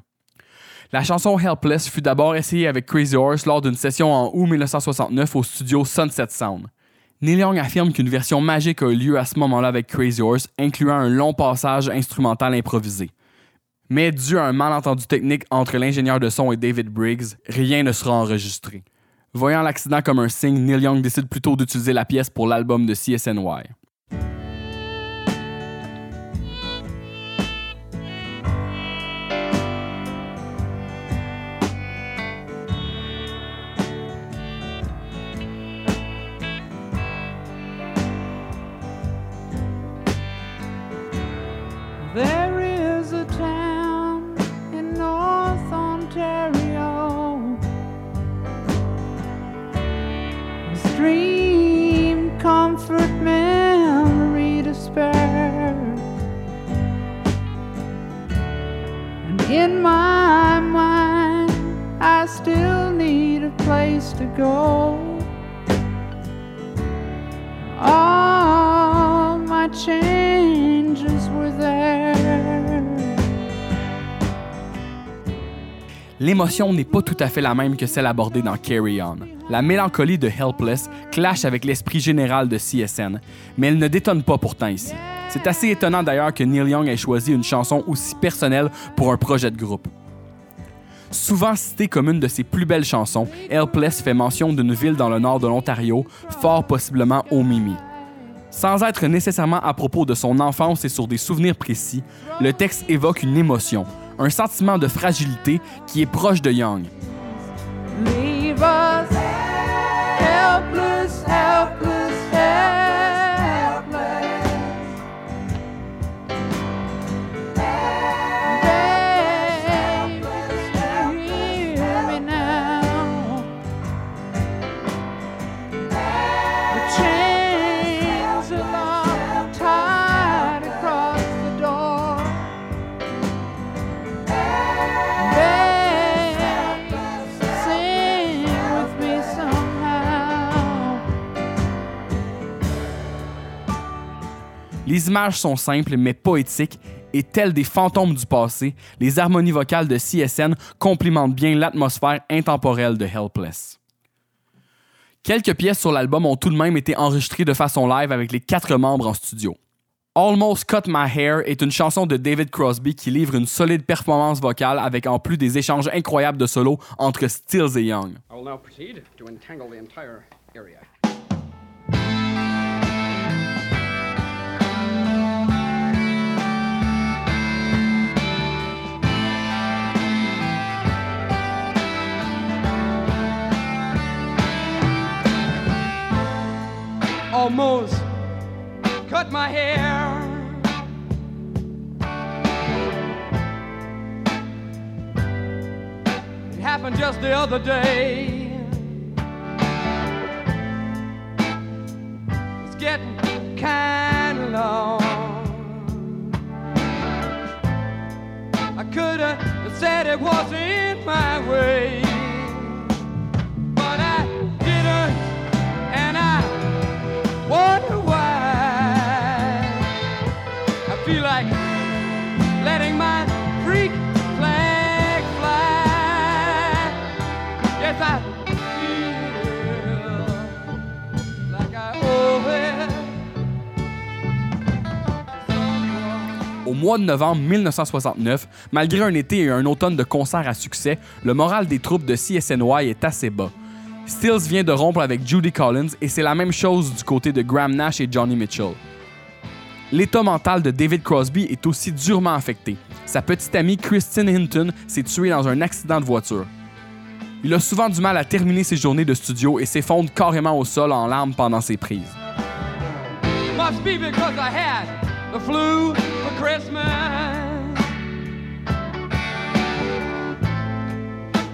La chanson Helpless fut d'abord essayée avec Crazy Horse lors d'une session en août 1969 au studio Sunset Sound. Neil Young affirme qu'une version magique a eu lieu à ce moment-là avec Crazy Horse, incluant un long passage instrumental improvisé. Mais dû à un malentendu technique entre l'ingénieur de son et David Briggs, rien ne sera enregistré. Voyant l'accident comme un signe, Neil Young décide plutôt d'utiliser la pièce pour l'album de CSNY. A stream, comfort, memory spare. And in my mind, I still need a place to go. All my changes L'émotion n'est pas tout à fait la même que celle abordée dans Carry On. La mélancolie de Helpless clash avec l'esprit général de CSN, mais elle ne détonne pas pourtant ici. C'est assez étonnant d'ailleurs que Neil Young ait choisi une chanson aussi personnelle pour un projet de groupe. Souvent citée comme une de ses plus belles chansons, Helpless fait mention d'une ville dans le nord de l'Ontario, fort possiblement au Mimi. Sans être nécessairement à propos de son enfance et sur des souvenirs précis, le texte évoque une émotion, un sentiment de fragilité qui est proche de Young. Les images sont simples mais poétiques et telles des fantômes du passé, les harmonies vocales de CSN complimentent bien l'atmosphère intemporelle de Helpless. Quelques pièces sur l'album ont tout de même été enregistrées de façon live avec les quatre membres en studio. Almost Cut My Hair est une chanson de David Crosby qui livre une solide performance vocale avec en plus des échanges incroyables de solos entre Stills et Young. I will now proceed to entangle the entire area. Almost cut my hair. It happened just the other day. It's getting kind of long. I could have said it wasn't my way, Au mois de novembre 1969, malgré un été et un automne de concerts à succès, le moral des troupes de CSNY est assez bas. Stills vient de rompre avec Judy Collins et c'est la même chose du côté de Graham Nash et Johnny Mitchell. L'état mental de David Crosby est aussi durement affecté. Sa petite amie Christine Hinton s'est tuée dans un accident de voiture. Il a souvent du mal à terminer ses journées de studio et s'effondre carrément au sol en larmes pendant ses prises. The flu for Christmas.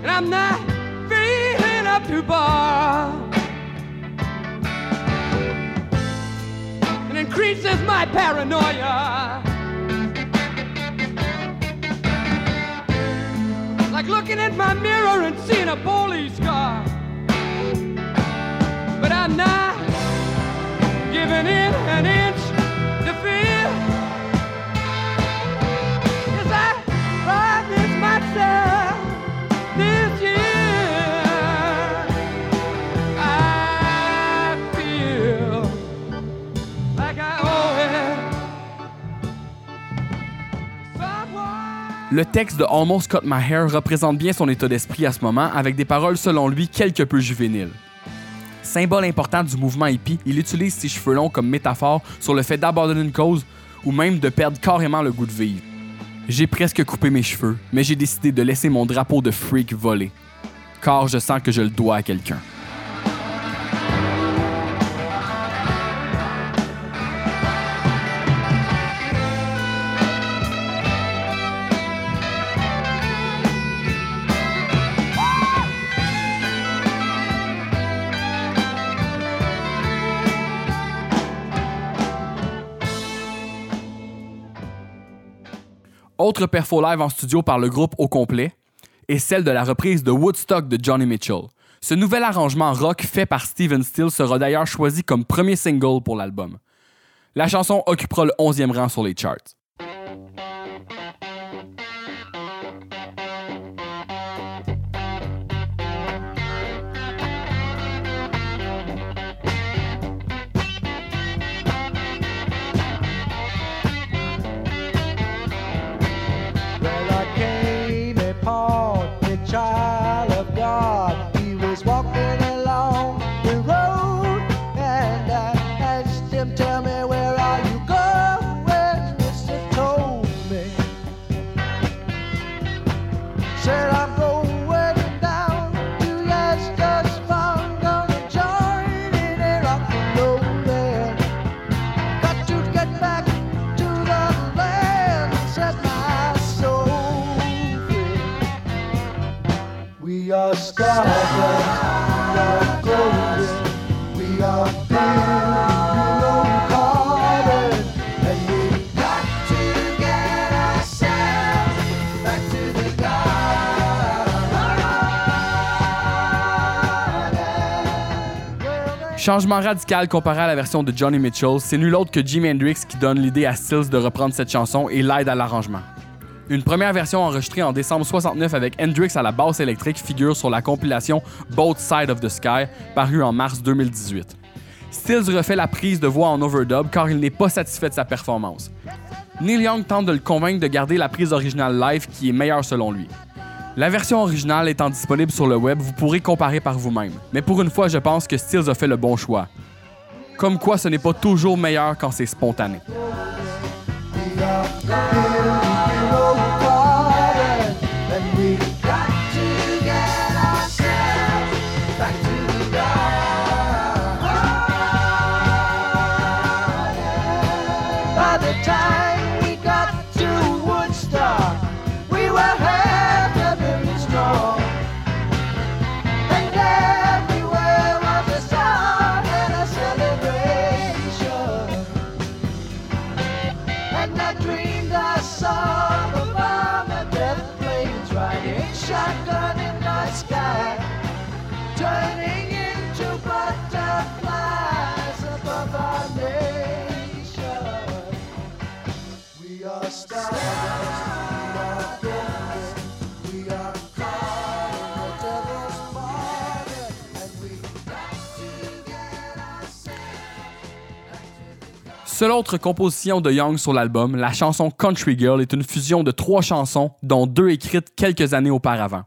And I'm not feeling up to bar. It increases my paranoia. Like looking at my mirror and seeing a police car. But I'm not giving in an inch Le texte de Almost Cut My Hair représente bien son état d'esprit à ce moment, avec des paroles selon lui quelque peu juvéniles. Symbole important du mouvement hippie, il utilise ses cheveux longs comme métaphore sur le fait d'abandonner une cause ou même de perdre carrément le goût de vivre. J'ai presque coupé mes cheveux, mais j'ai décidé de laisser mon drapeau de freak voler. Car je sens que je le dois à quelqu'un. Autre perfo live en studio par le groupe au complet est celle de la reprise de Woodstock de Johnny Mitchell. Ce nouvel arrangement rock fait par Steven Steele sera d'ailleurs choisi comme premier single pour l'album. La chanson occupera le 11e rang sur les charts. Changement radical comparé à la version de Johnny Mitchell, c'est nul autre que Jimi Hendrix qui donne l'idée à Stills de reprendre cette chanson et l'aide à l'arrangement. Une première version enregistrée en décembre 69 avec Hendrix à la basse électrique figure sur la compilation Both Side of the Sky, parue en mars 2018. Stills refait la prise de voix en overdub car il n'est pas satisfait de sa performance. Neil Young tente de le convaincre de garder la prise originale live qui est meilleure selon lui. La version originale étant disponible sur le web, vous pourrez comparer par vous-même. Mais pour une fois, je pense que Stills a fait le bon choix. Comme quoi, ce n'est pas toujours meilleur quand c'est spontané. Seule autre composition de Young sur l'album, la chanson Country Girl est une fusion de trois chansons, dont deux écrites quelques années auparavant.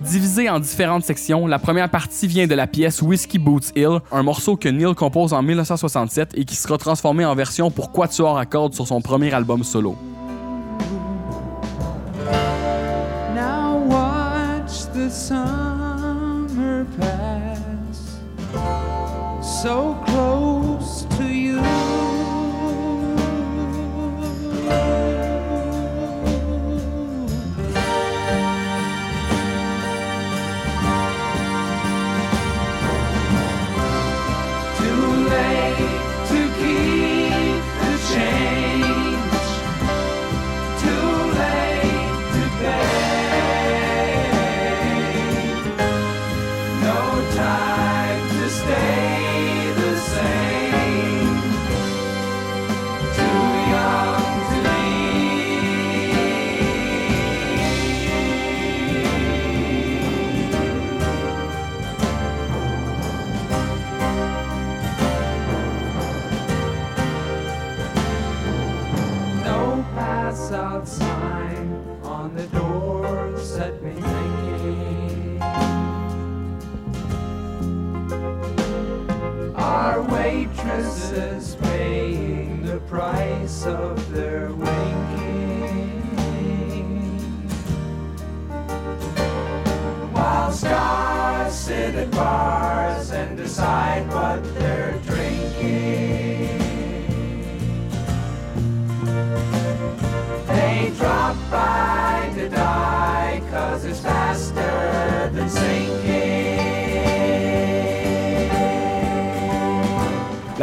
Divisée en différentes sections, la première partie vient de la pièce Whiskey Boots Hill, un morceau que Neil compose en 1967 et qui sera transformé en version pour quatuor à cordes sur son premier album solo. Summer pass so close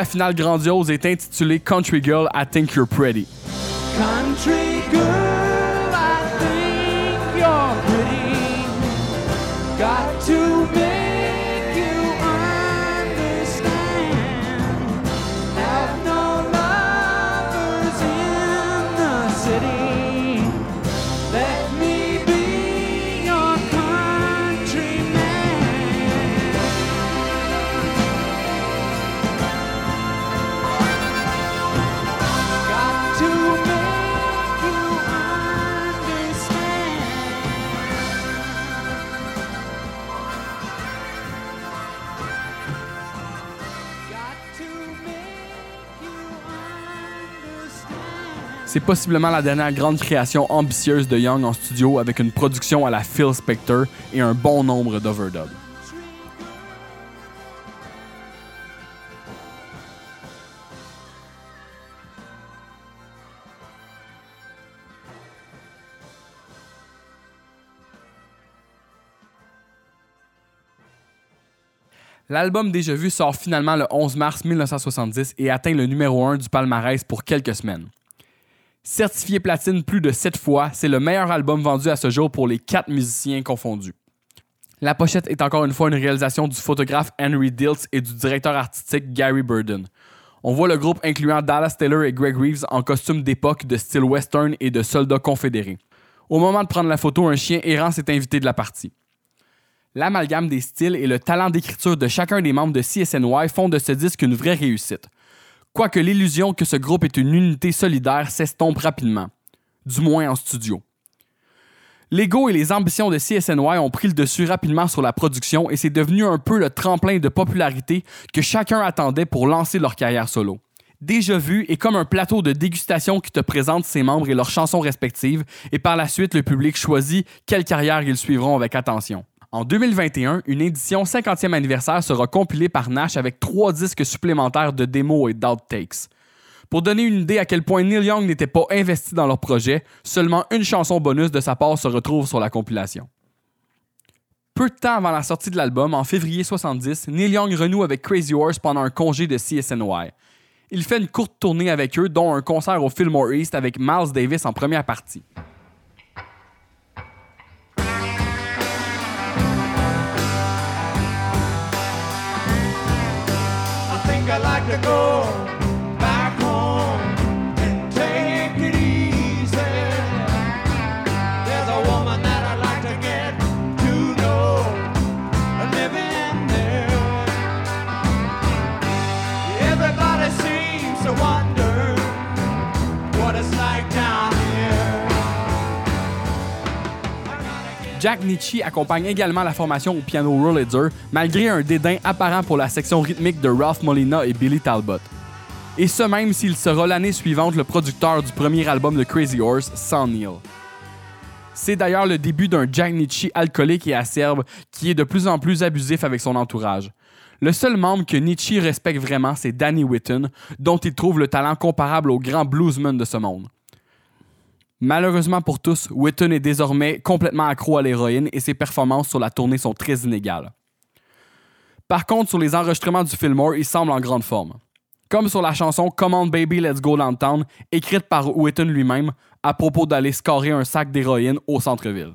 la finale grandiose est intitulée Country Girl, I Think You're Pretty. C'est possiblement la dernière grande création ambitieuse de Young en studio avec une production à la Phil Spector et un bon nombre d'overdubs. L'album Déjà Vu sort finalement le 11 mars 1970 et atteint le numéro 1 du palmarès pour quelques semaines. Certifié platine plus de 7 fois, c'est le meilleur album vendu à ce jour pour les 4 musiciens confondus. La pochette est encore une fois une réalisation du photographe Henry Diltz et du directeur artistique Gary Burden. On voit le groupe incluant Dallas Taylor et Greg Reeves en costume d'époque de style western et de soldats confédérés. Au moment de prendre la photo, un chien errant s'est invité de la partie. L'amalgame des styles et le talent d'écriture de chacun des membres de CSNY font de ce disque une vraie réussite. Quoique l'illusion que ce groupe est une unité solidaire s'estompe rapidement, du moins en studio. L'ego et les ambitions de CSNY ont pris le dessus rapidement sur la production et c'est devenu un peu le tremplin de popularité que chacun attendait pour lancer leur carrière solo. Déjà vu est comme un plateau de dégustation qui te présente ses membres et leurs chansons respectives et par la suite le public choisit quelle carrière ils suivront avec attention. En 2021, une édition 50e anniversaire sera compilée par Nash avec trois disques supplémentaires de démos et d'outtakes. Pour donner une idée à quel point Neil Young n'était pas investi dans leur projet, seulement une chanson bonus de sa part se retrouve sur la compilation. Peu de temps avant la sortie de l'album, en février 70, Neil Young renoue avec Crazy Horse pendant un congé de CSNY. Il fait une courte tournée avec eux, dont un concert au Fillmore East avec Miles Davis en première partie. To go Jack Nietzsche accompagne également la formation au piano Rolleder, malgré un dédain apparent pour la section rythmique de Ralph Molina et Billy Talbot. et ce même s'il sera l'année suivante le producteur du premier album de Crazy Horse, sans Neil. C'est d'ailleurs le début d'un Jack Nietzsche alcoolique et acerbe qui est de plus en plus abusif avec son entourage. Le seul membre que Nietzsche respecte vraiment, c'est Danny Whitten, dont il trouve le talent comparable au grand bluesman de ce monde. Malheureusement pour tous, Whitten est désormais complètement accro à l'héroïne et ses performances sur la tournée sont très inégales. Par contre, sur les enregistrements du Fillmore, il semble en grande forme. Comme sur la chanson Come on Baby Let's Go Downtown, écrite par Whitten lui-même à propos d'aller scorer un sac d'héroïne au centre-ville.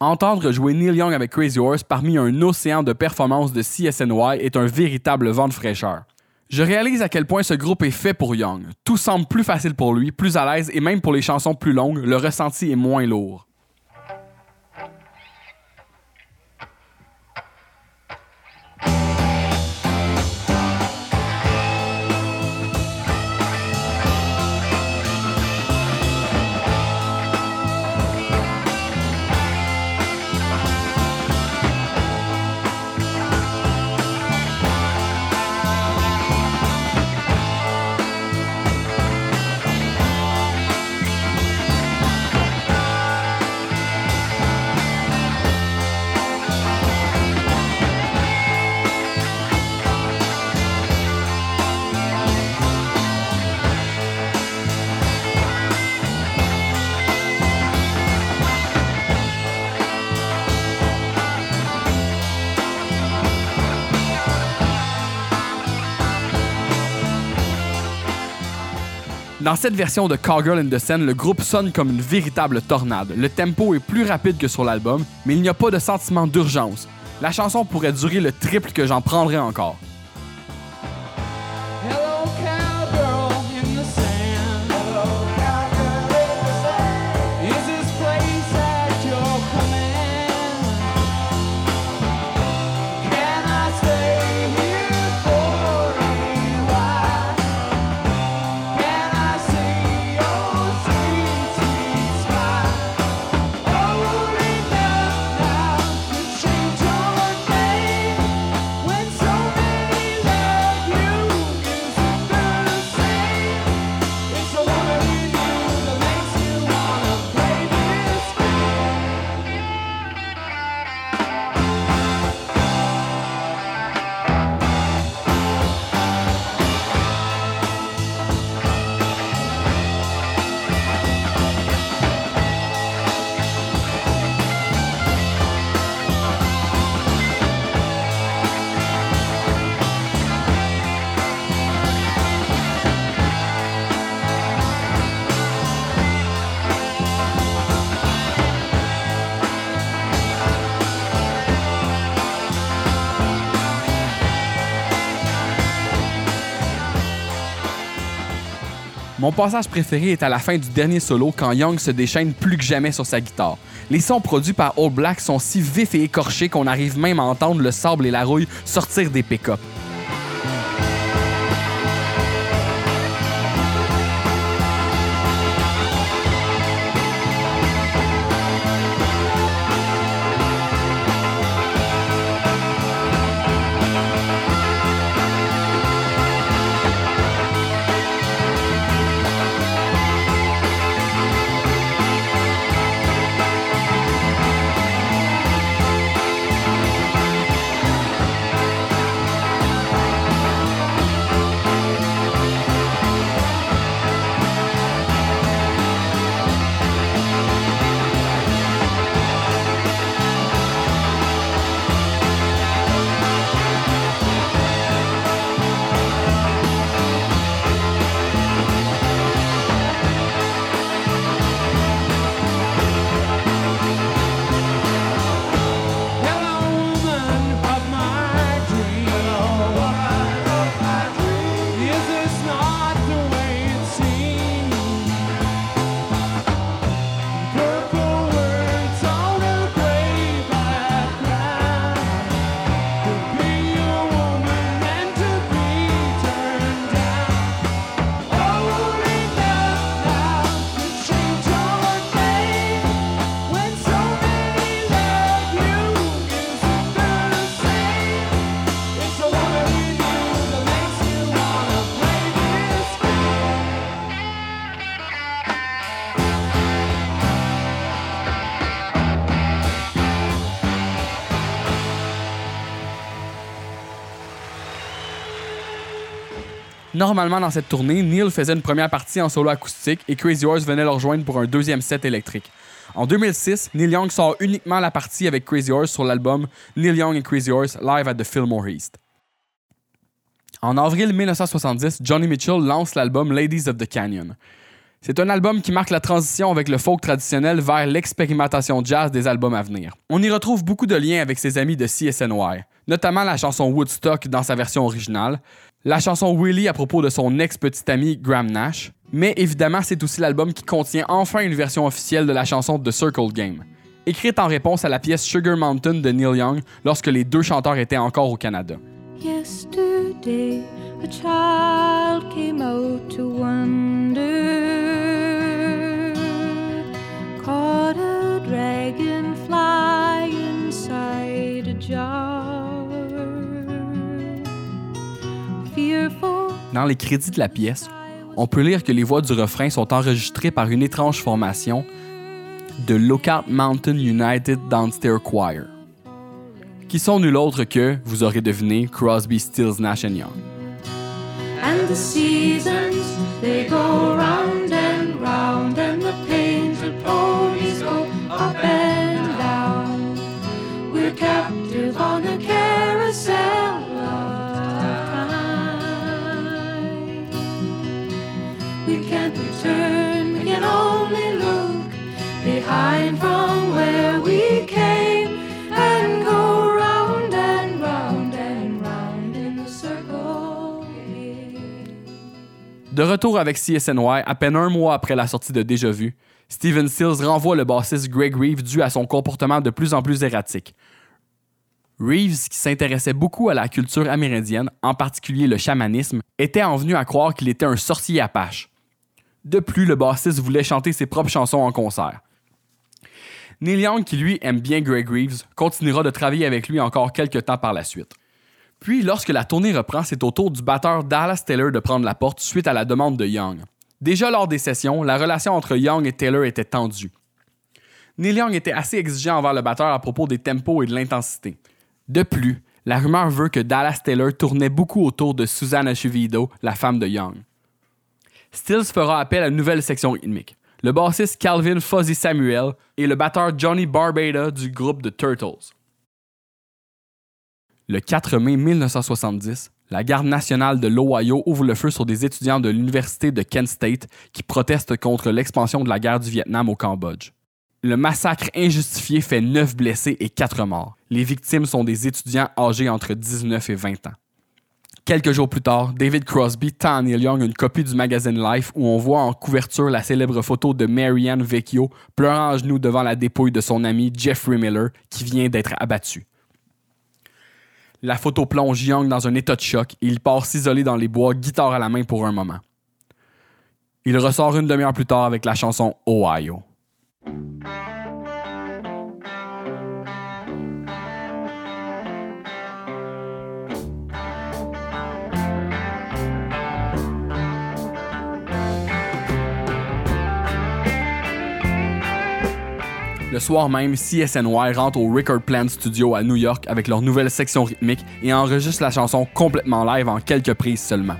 Entendre jouer Neil Young avec Crazy Horse parmi un océan de performances de CSNY est un véritable vent de fraîcheur. Je réalise à quel point ce groupe est fait pour Young. Tout semble plus facile pour lui, plus à l'aise et même pour les chansons plus longues, le ressenti est moins lourd. Dans cette version de Cowgirl in the Sun, le groupe sonne comme une véritable tornade. Le tempo est plus rapide que sur l'album, mais il n'y a pas de sentiment d'urgence. La chanson pourrait durer le triple que j'en prendrais encore. Mon passage préféré est à la fin du dernier solo quand Young se déchaîne plus que jamais sur sa guitare. Les sons produits par Old Black sont si vifs et écorchés qu'on arrive même à entendre le sable et la rouille sortir des pick-up. Normalement, dans cette tournée, Neil faisait une première partie en solo acoustique et Crazy Horse venait le rejoindre pour un deuxième set électrique. En 2006, Neil Young sort uniquement la partie avec Crazy Horse sur l'album Neil Young and Crazy Horse Live at the Fillmore East. En avril 1970, Johnny Mitchell lance l'album Ladies of the Canyon. C'est un album qui marque la transition avec le folk traditionnel vers l'expérimentation jazz des albums à venir. On y retrouve beaucoup de liens avec ses amis de CSNY, notamment la chanson Woodstock dans sa version originale, la chanson Willie à propos de son ex-petit ami Graham Nash, mais évidemment c'est aussi l'album qui contient enfin une version officielle de la chanson The Circle Game, écrite en réponse à la pièce Sugar Mountain de Neil Young lorsque les deux chanteurs étaient encore au Canada. Dans les crédits de la pièce, on peut lire que les voix du refrain sont enregistrées par une étrange formation de Lookout Mountain United Downstairs Choir, qui sont nul autre que, vous aurez deviné, Crosby, Stills, Nash Young. and the seasons they go round and round, and the painted ponies go up and down. We're captive on a carousel De retour avec CSNY, à peine un mois après la sortie de Déjà Vu, Steven Stills renvoie le bassiste Greg Reeves dû à son comportement de plus en plus erratique. Reeves, qui s'intéressait beaucoup à la culture amérindienne, en particulier le chamanisme, était en venu à croire qu'il était un sorcier apache. De plus, le bassiste voulait chanter ses propres chansons en concert. Neil Young, qui lui aime bien Greg Reeves, continuera de travailler avec lui encore quelques temps par la suite. Puis, lorsque la tournée reprend, c'est au tour du batteur Dallas Taylor de prendre la porte suite à la demande de Young. Déjà lors des sessions, la relation entre Young et Taylor était tendue. Neil Young était assez exigeant envers le batteur à propos des tempos et de l'intensité. De plus, la rumeur veut que Dallas Taylor tournait beaucoup autour de Susanna Chuvido, la femme de Young. Stills fera appel à une nouvelle section rythmique. Le bassiste Calvin Fuzzy Samuel et le batteur Johnny Barbada du groupe The Turtles. Le 4 mai 1970, la garde nationale de l'Ohio ouvre le feu sur des étudiants de l'université de Kent State qui protestent contre l'expansion de la guerre du Vietnam au Cambodge. Le massacre injustifié fait 9 blessés et 4 morts. Les victimes sont des étudiants âgés entre 19 et 20 ans. Quelques jours plus tard, David Crosby tend à Neil Young une copie du magazine Life où on voit en couverture la célèbre photo de Marianne Vecchio pleurant à genoux devant la dépouille de son ami Jeffrey Miller qui vient d'être abattu. La photo plonge Young dans un état de choc et il part s'isoler dans les bois, guitare à la main pour un moment. Il ressort une demi-heure plus tard avec la chanson Ohio. Le soir même, CSNY rentre au Record Plant Studio à New York avec leur nouvelle section rythmique et enregistre la chanson complètement live en quelques prises seulement.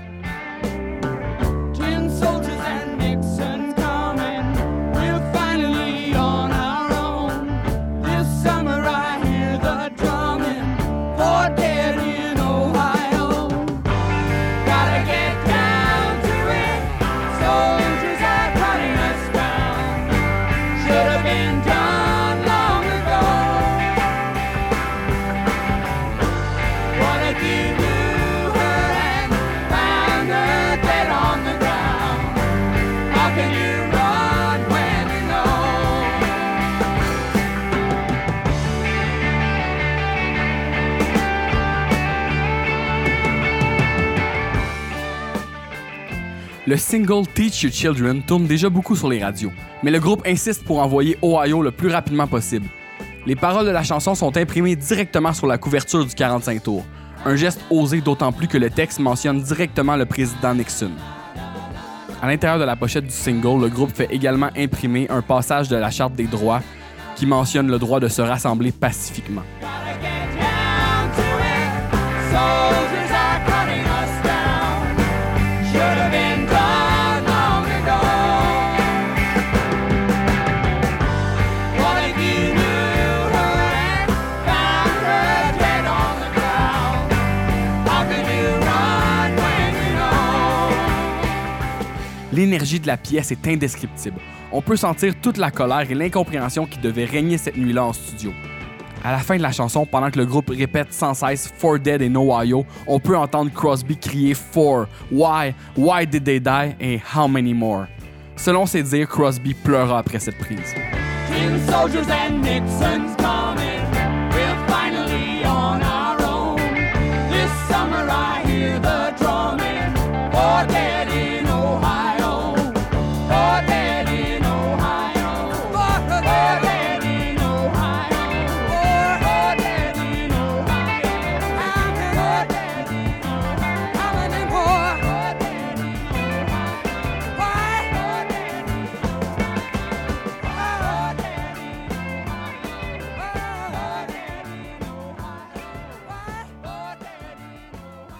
Le single Teach Your Children tourne déjà beaucoup sur les radios, mais le groupe insiste pour envoyer Ohio le plus rapidement possible. Les paroles de la chanson sont imprimées directement sur la couverture du 45 tours, un geste osé d'autant plus que le texte mentionne directement le président Nixon. À l'intérieur de la pochette du single, le groupe fait également imprimer un passage de la Charte des droits qui mentionne le droit de se rassembler pacifiquement. L'énergie de la pièce est indescriptible. On peut sentir toute la colère et l'incompréhension qui devait régner cette nuit-là en studio. À la fin de la chanson, pendant que le groupe répète sans cesse For Dead et No Why-O, on peut entendre Crosby crier For, Why, Why did they die et How many more. Selon ses dires, Crosby pleura après cette prise.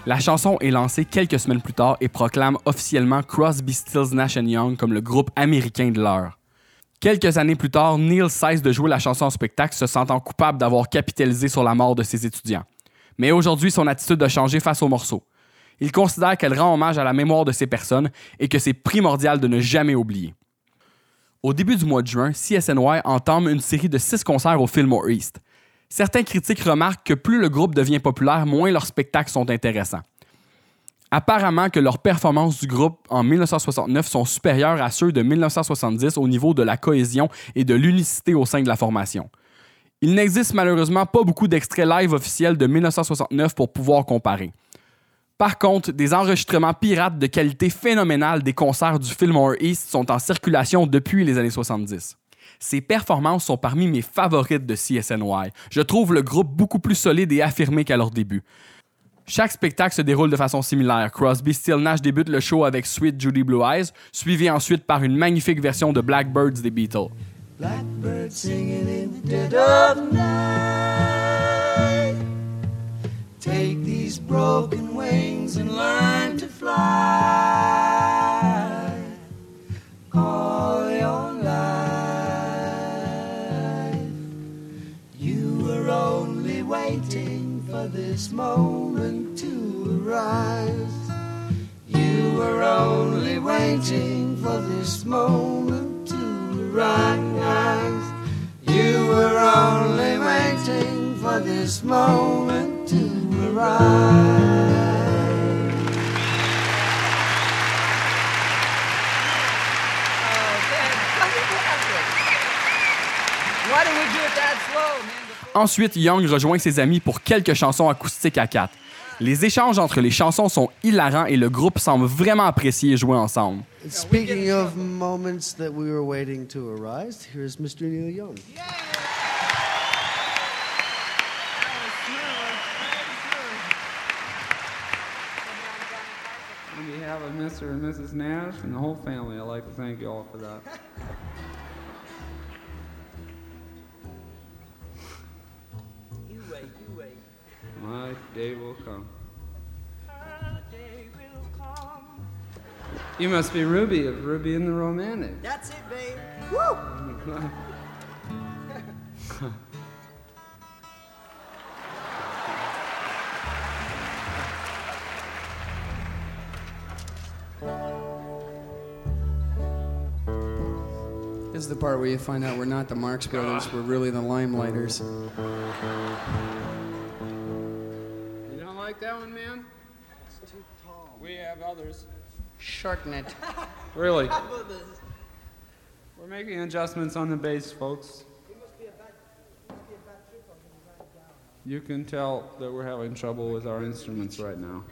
La chanson est lancée quelques semaines plus tard et proclame officiellement Crosby, Stills, Nash Young comme le groupe américain de l'heure. Quelques années plus tard, Neil cesse de jouer la chanson en spectacle, se sentant coupable d'avoir capitalisé sur la mort de ses étudiants. Mais aujourd'hui, son attitude a changé face au morceau. Il considère qu'elle rend hommage à la mémoire de ces personnes et que c'est primordial de ne jamais oublier. Au début du mois de juin, CSNY entame une série de six concerts au Fillmore East. Certains critiques remarquent que plus le groupe devient populaire, moins leurs spectacles sont intéressants. Apparemment que leurs performances du groupe en 1969 sont supérieures à ceux de 1970 au niveau de la cohésion et de l'unicité au sein de la formation. Il n'existe malheureusement pas beaucoup d'extraits live officiels de 1969 pour pouvoir comparer. Par contre, des enregistrements pirates de qualité phénoménale des concerts du Fillmore East sont en circulation depuis les années 70. Ces performances sont parmi mes favorites de CSNY. Je trouve le groupe beaucoup plus solide et affirmé qu'à leur début. Chaque spectacle se déroule de façon similaire. Crosby, Still Nash débute le show avec Sweet Judy Blue Eyes, suivi ensuite par une magnifique version de Blackbirds des Beatles. Blackbird singing in the dead night. Take these broken wings and learn to fly. For this moment to arise. You were only waiting for this moment to arise. You were only waiting for this moment to arise. Oh, Why did we do it that slow? Ensuite, Young rejoint ses amis pour quelques chansons acoustiques à quatre. Les échanges entre les chansons sont hilarants et le groupe semble vraiment apprécier jouer ensemble. Speaking of moments that we were waiting to arise, here's Mr. Neil Young. On behalf of Mr. and Mrs. Nash and the whole family, I'd like to thank you all for that. My day will come. You must be Ruby of Ruby and the Romantic. That's it, babe. <laughs> Woo! This is the part where you find out we're not the Marx Brothers, we're really the Limelighters. You don't like that one, man? It's too tall. We have others. Shorten it. <laughs> Really? We're making adjustments on the bass, folks. You can tell that we're having trouble with our instruments right now.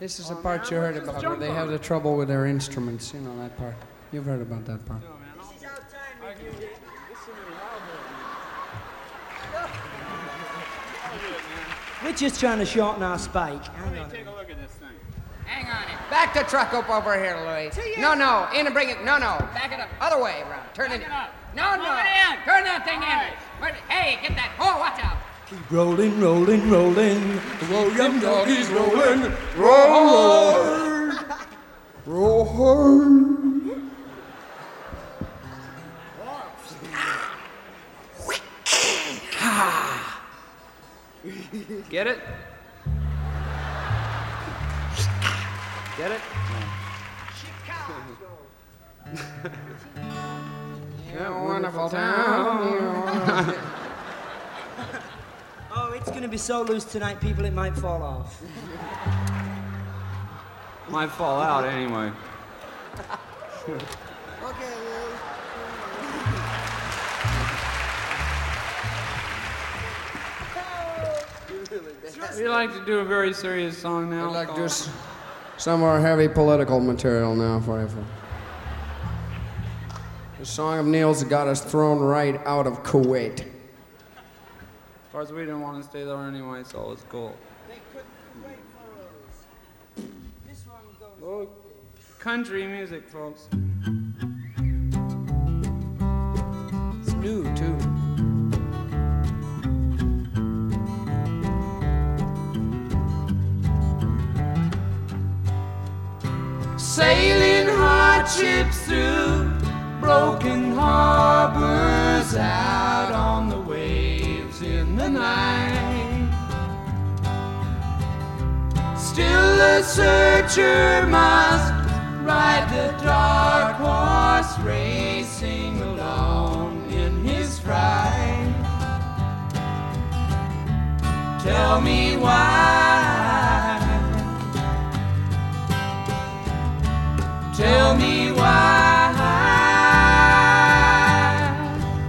This is the part you heard about where they have the trouble with their instruments. You know that part. You've heard about that part. We're just trying to shorten our spike. Hang on. Take a look at this thing. Hang on it. Back the truck up over here, Louis. No, no. In and bring it. No, no. Back it up. Other way around. Turn it. No, no. Move it in. Turn that thing in. Where- Hey, get that. Oh, watch out. Keep rolling, rolling, rolling. The William doggies rolling. Roll Roll hard. Get it? Get it? <laughs> Yeah, wonderful town. <laughs> Oh, it's gonna be so loose tonight, people, it might fall off. Might fall out anyway. <laughs> We like to do a very serious song now. We'd like to do called- s- some more heavy political material now for you. The song of Neil's got us thrown right out of Kuwait. As far as we didn't want to stay there anyway, so it's cool. Well, country music, folks. It's new, too. Sailing hardships through broken harbors out on the waves in the night. Still the searcher must ride the dark horse racing alone in his fright. Tell me why. Tell me why.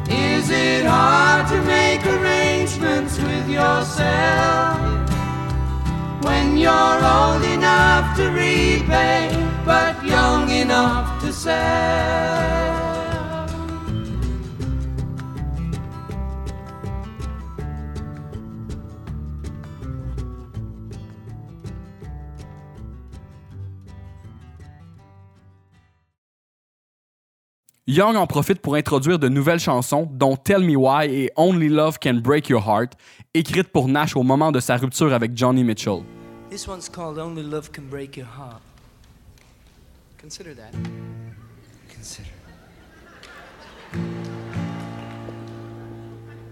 Is it hard to make arrangements with yourself when you're old enough to repay but young enough to sell? Young en profite pour introduire de nouvelles chansons, dont Tell Me Why et Only Love Can Break Your Heart, écrites pour Nash au moment de sa rupture avec Johnny Mitchell. This one's called Only Love Can Break Your Heart. Consider that. Consider.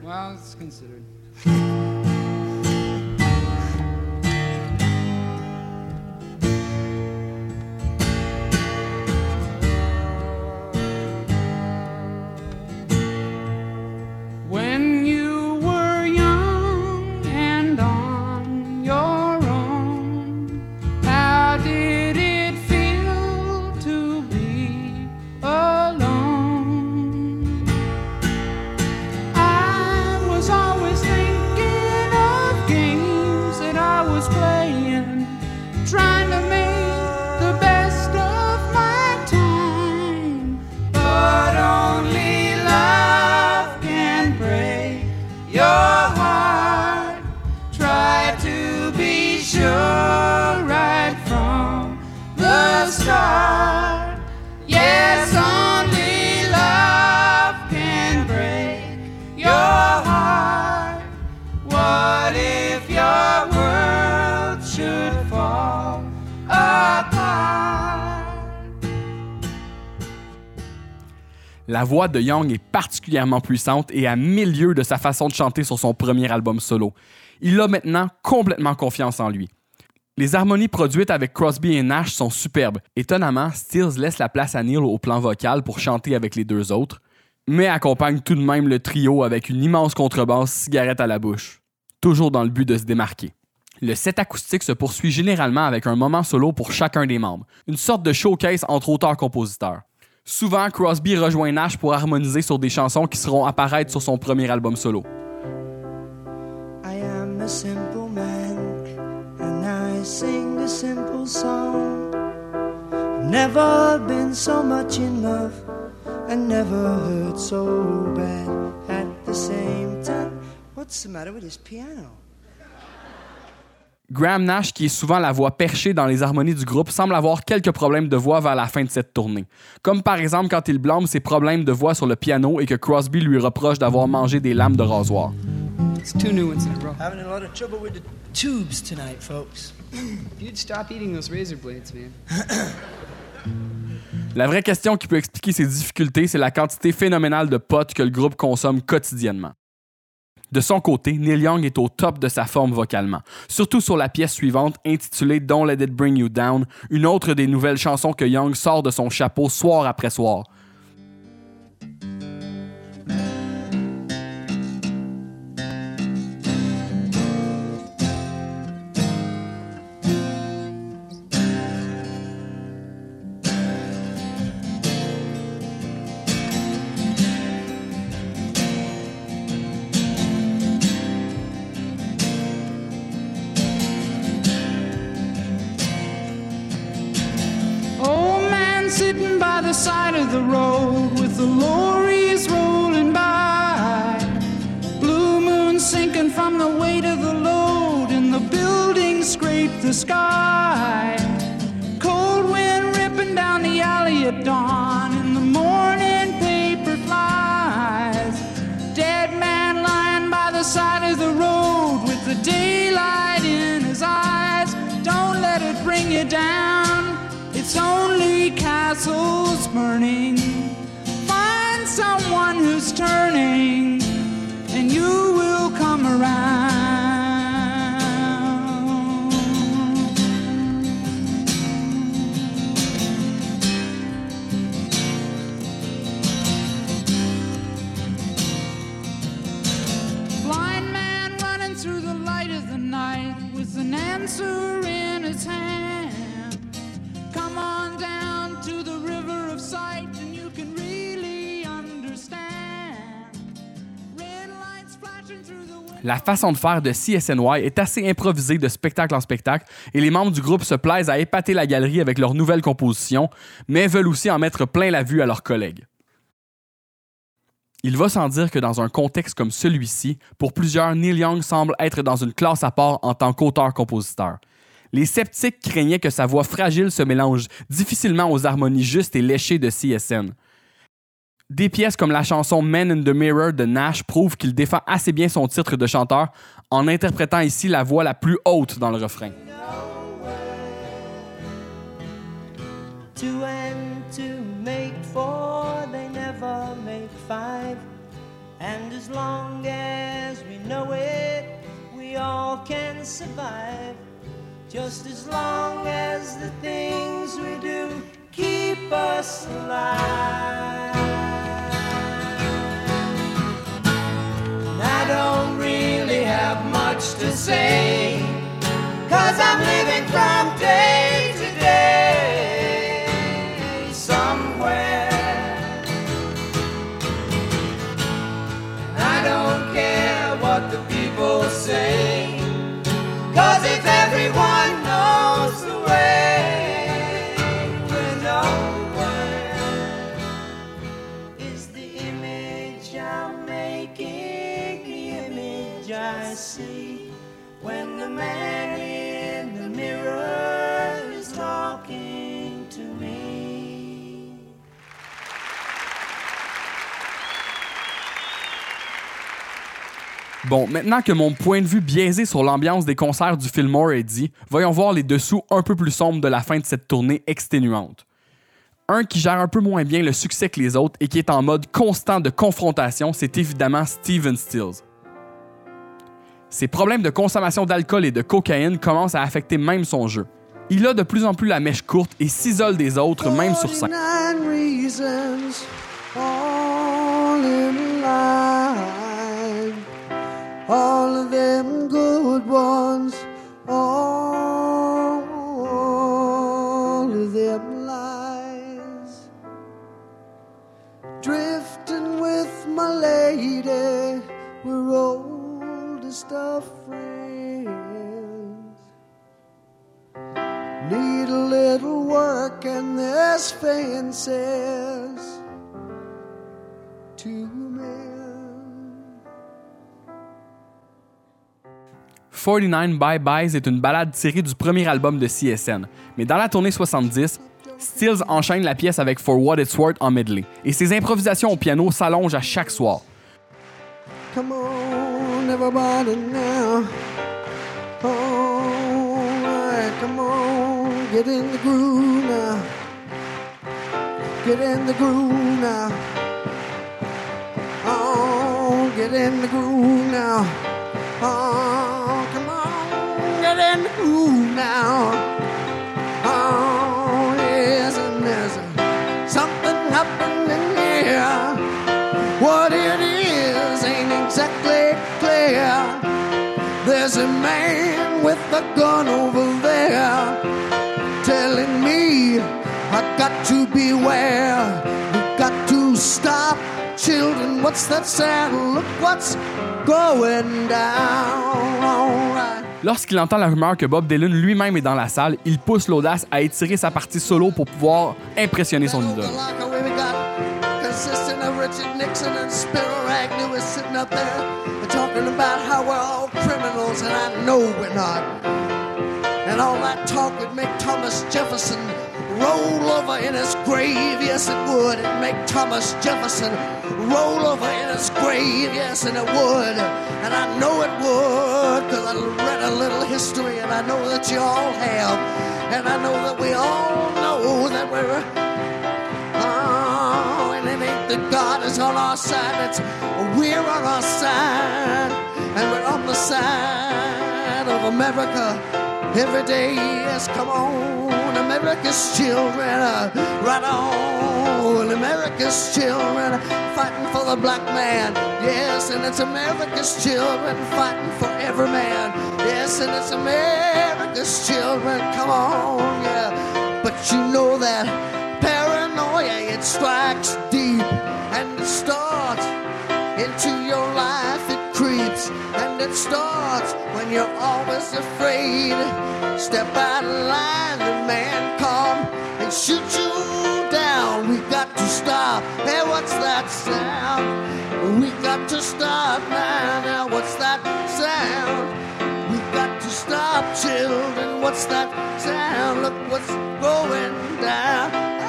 Well, it's considered. La voix de Young est particulièrement puissante et à milieu de sa façon de chanter sur son premier album solo. Il a maintenant complètement confiance en lui. Les harmonies produites avec Crosby et Nash sont superbes. Étonnamment, Stills laisse la place à Neil au plan vocal pour chanter avec les deux autres, mais accompagne tout de même le trio avec une immense contrebasse cigarette à la bouche, toujours dans le but de se démarquer. Le set acoustique se poursuit généralement avec un moment solo pour chacun des membres, une sorte de showcase entre auteurs-compositeurs. Souvent, Crosby rejoint Nash pour harmoniser sur des chansons qui seront apparaître sur son premier album solo. Sing a simple song. Never been so much in love, and never so bad at the same time. What's the matter with his piano? Graham Nash, qui est souvent la voix perchée dans les harmonies du groupe, semble avoir quelques problèmes de voix vers la fin de cette tournée. Comme par exemple quand il blâme ses problèmes de voix sur le piano et que Crosby lui reproche d'avoir mangé des lames de rasoir. It's two new ones in a row. Having a lot of trouble with the tubes tonight, folks. If <clears throat> you'd stop eating those razor blades, man. <clears throat> La vraie question qui peut expliquer ces difficultés, c'est la quantité phénoménale de potes que le groupe consomme quotidiennement. De son côté, Neil Young est au top de sa forme vocalement, surtout sur la pièce suivante intitulée Don't Let It Bring You Down, une autre des nouvelles chansons que Young sort de son chapeau soir après soir. Side of the road with the lorries rolling by. Blue moon sinking from the weight of the load, and the buildings scrape the sky. Cold wind ripping down the alley at dawn, and the morning paper flies. Dead man lying by the side of the road with the daylight in his eyes. Don't let it bring you down. It's only castles burning. Find someone who's turning, and you will come around. La façon de faire de CSNY est assez improvisée de spectacle en spectacle et les membres du groupe se plaisent à épater la galerie avec leurs nouvelles compositions, mais veulent aussi en mettre plein la vue à leurs collègues. Il va sans dire que dans un contexte comme celui-ci, pour plusieurs, Neil Young semble être dans une classe à part en tant qu'auteur-compositeur. Les sceptiques craignaient que sa voix fragile se mélange difficilement aux harmonies justes et léchées de CSN. Des pièces comme la chanson Man in the Mirror de Nash prouvent qu'il défend assez bien son titre de chanteur en interprétant ici la voix la plus haute dans le refrain. Just as long as the things we do keep us alive. And I don't really have much to say, cause I'm living from day to day somewhere. And I don't care what the people say, Bon, maintenant que mon point de vue biaisé sur l'ambiance des concerts du Fillmore est dit, voyons voir les dessous un peu plus sombres de la fin de cette tournée exténuante. Un qui gère un peu moins bien le succès que les autres et qui est en mode constant de confrontation, c'est évidemment Steven Stills. Ses problèmes de consommation d'alcool et de cocaïne commencent à affecter même son jeu. Il a de plus en plus la mèche courte et s'isole des autres, même sur scène. All of them good ones, all of them lies. Drifting with my lady, we're oldest of friends. Need a little work and there's fences to 49 Bye Byes est une balade tirée du premier album de CSN, mais dans la tournée 70, Stills enchaîne la pièce avec For What It's Worth en medley, et ses improvisations au piano s'allongent à chaque soir. Come on, everybody now. Alright, come on, get in the groove now. Get in the groove now. Oh, get in the groove now. Oh, groove now. Oh, yes, and there's something happening here. What it is ain't exactly clear. There's a man with a gun over there telling me I got to beware. We got to stop, children. What's that sound? Look what's going down. All right. Lorsqu'il entend la rumeur que Bob Dylan lui-même est dans la salle, il pousse l'audace à étirer sa partie solo pour pouvoir impressionner son idole. Roll over in his grave. Yes, it would. It'd make Thomas Jefferson roll over in his grave. Yes, and it would. And I know it would because I read a little history, and I know that you all have. And I know that we all know that we're. Oh, and it ain't that God is on our side, it's we're on our side. And we're on the side of America every day. Yes, come on, America's children, uh, right on. America's children fighting for the black man. Yes, and it's America's children fighting for every man. Yes, and it's America's children. Come on, yeah. But you know that paranoia, it strikes deep and it starts into your life. Creeps and it starts when you're always afraid. Step out of line, the man come and shoot you down. We got to stop. Hey, what's that sound? We got to stop now. Now, what's that sound? We got to stop, children. What's that sound? Look what's going down.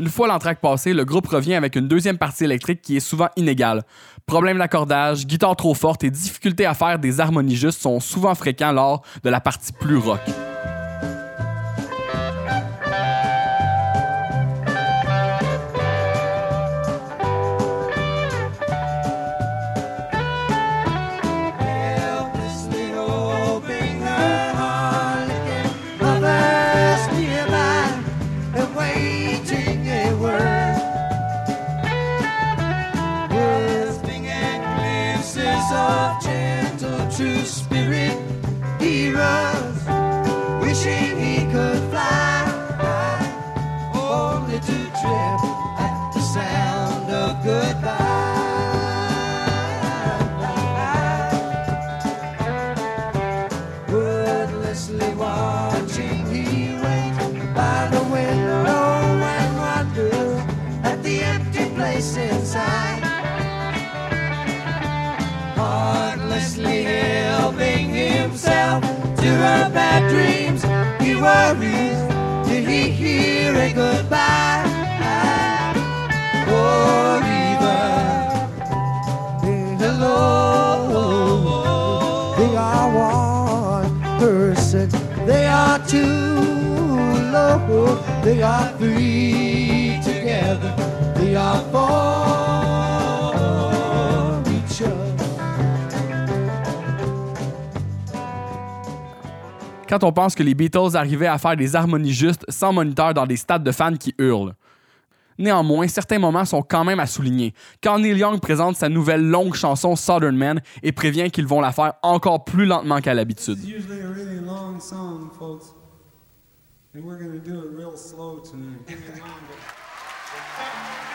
Une fois l'entraque passée, le groupe revient avec une deuxième partie électrique qui est souvent inégale. Problème d'accordage, guitare trop forte et difficulté à faire des harmonies justes sont souvent fréquents lors de la partie plus rock. Worries. Did he hear a goodbye? Or even a hello? They are one person. They are two low. They are three together. They are for Quand on pense que les Beatles arrivaient à faire des harmonies justes sans moniteur dans des stades de fans qui hurlent. Néanmoins, certains moments sont quand même à souligner. Quand Neil Young présente sa nouvelle longue chanson Southern Man et prévient qu'ils vont la faire encore plus lentement qu'à l'habitude. <laughs>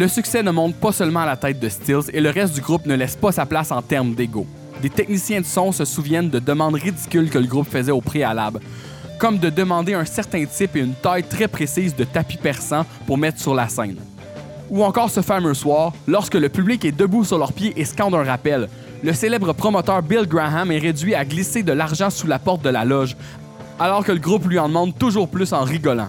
Le succès ne monte pas seulement à la tête de Stills et le reste du groupe ne laisse pas sa place en termes d'ego. Des techniciens de son se souviennent de demandes ridicules que le groupe faisait au préalable, comme de demander un certain type et une taille très précise de tapis persan pour mettre sur la scène. Ou encore ce fameux soir, lorsque le public est debout sur leurs pieds et scande un rappel, le célèbre promoteur Bill Graham est réduit à glisser de l'argent sous la porte de la loge, alors que le groupe lui en demande toujours plus en rigolant.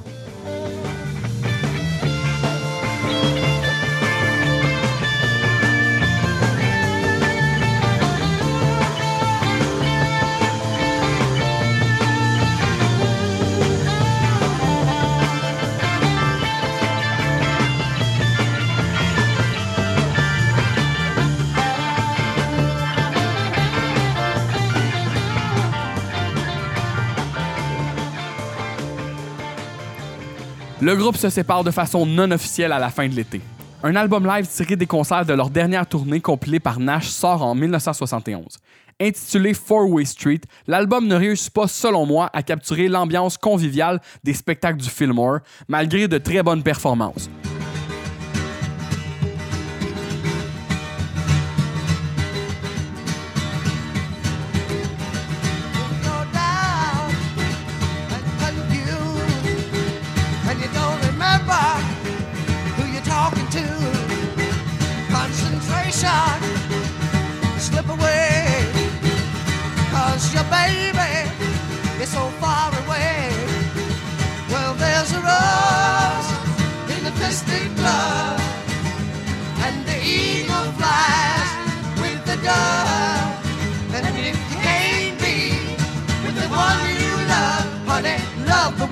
Le groupe se sépare de façon non officielle à la fin de l'été. Un album live tiré des concerts de leur dernière tournée compilée par Nash sort en 1971. Intitulé Four Way Street, l'album ne réussit pas, selon moi, à capturer l'ambiance conviviale des spectacles du Fillmore, malgré de très bonnes performances.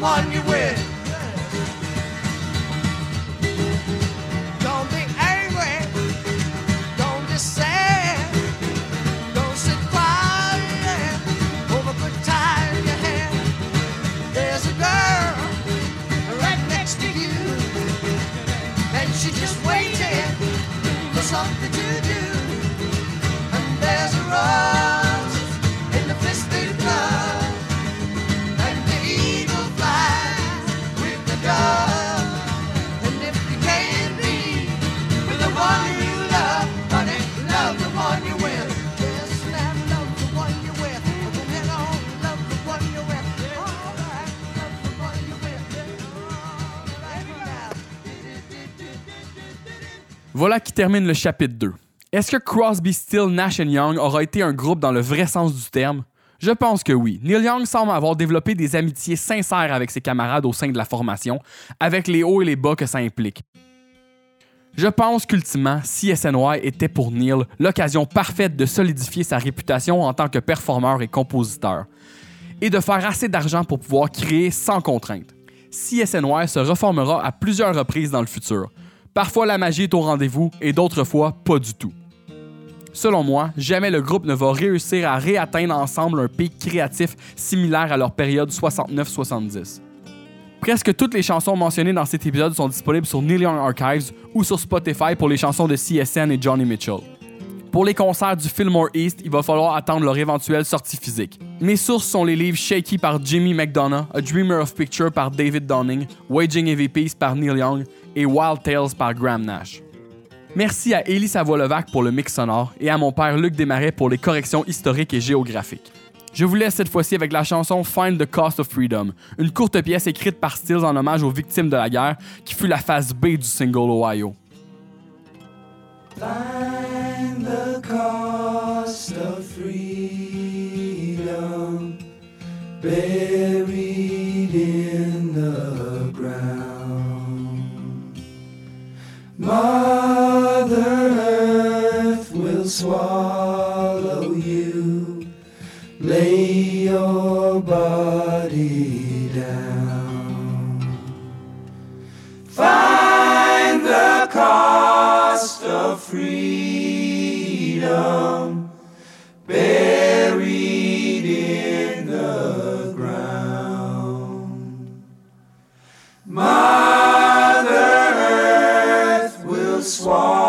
Love the one termine le chapitre 2. Est-ce que Crosby, Still, Nash Young aura été un groupe dans le vrai sens du terme? Je pense que oui. Neil Young semble avoir développé des amitiés sincères avec ses camarades au sein de la formation, avec les hauts et les bas que ça implique. Je pense qu'ultimement, CSNY était pour Neil l'occasion parfaite de solidifier sa réputation en tant que performeur et compositeur, et de faire assez d'argent pour pouvoir créer sans contrainte. CSNY se reformera à plusieurs reprises dans le futur. Parfois la magie est au rendez-vous et d'autres fois pas du tout. Selon moi, jamais le groupe ne va réussir à réatteindre ensemble un pic créatif similaire à leur période 69-70. Presque toutes les chansons mentionnées dans cet épisode sont disponibles sur Neil Young Archives ou sur Spotify pour les chansons de CSN et Johnny Mitchell. Pour les concerts du Fillmore East, il va falloir attendre leur éventuelle sortie physique. Mes sources sont les livres Shaky par Jimmy McDonough, A Dreamer of Picture par David Downing, Waging Peace par Neil Young et Wild Tales par Graham Nash. Merci à Élie Savoie-Levac pour le mix sonore et à mon père Luc Desmarais pour les corrections historiques et géographiques. Je vous laisse cette fois-ci avec la chanson Find the Cost of Freedom, une courte pièce écrite par Stills en hommage aux victimes de la guerre qui fut la phase B du single Ohio. Mother Earth will swallow you. Lay your body down. Find the cost of freedom buried in the ground. Mother will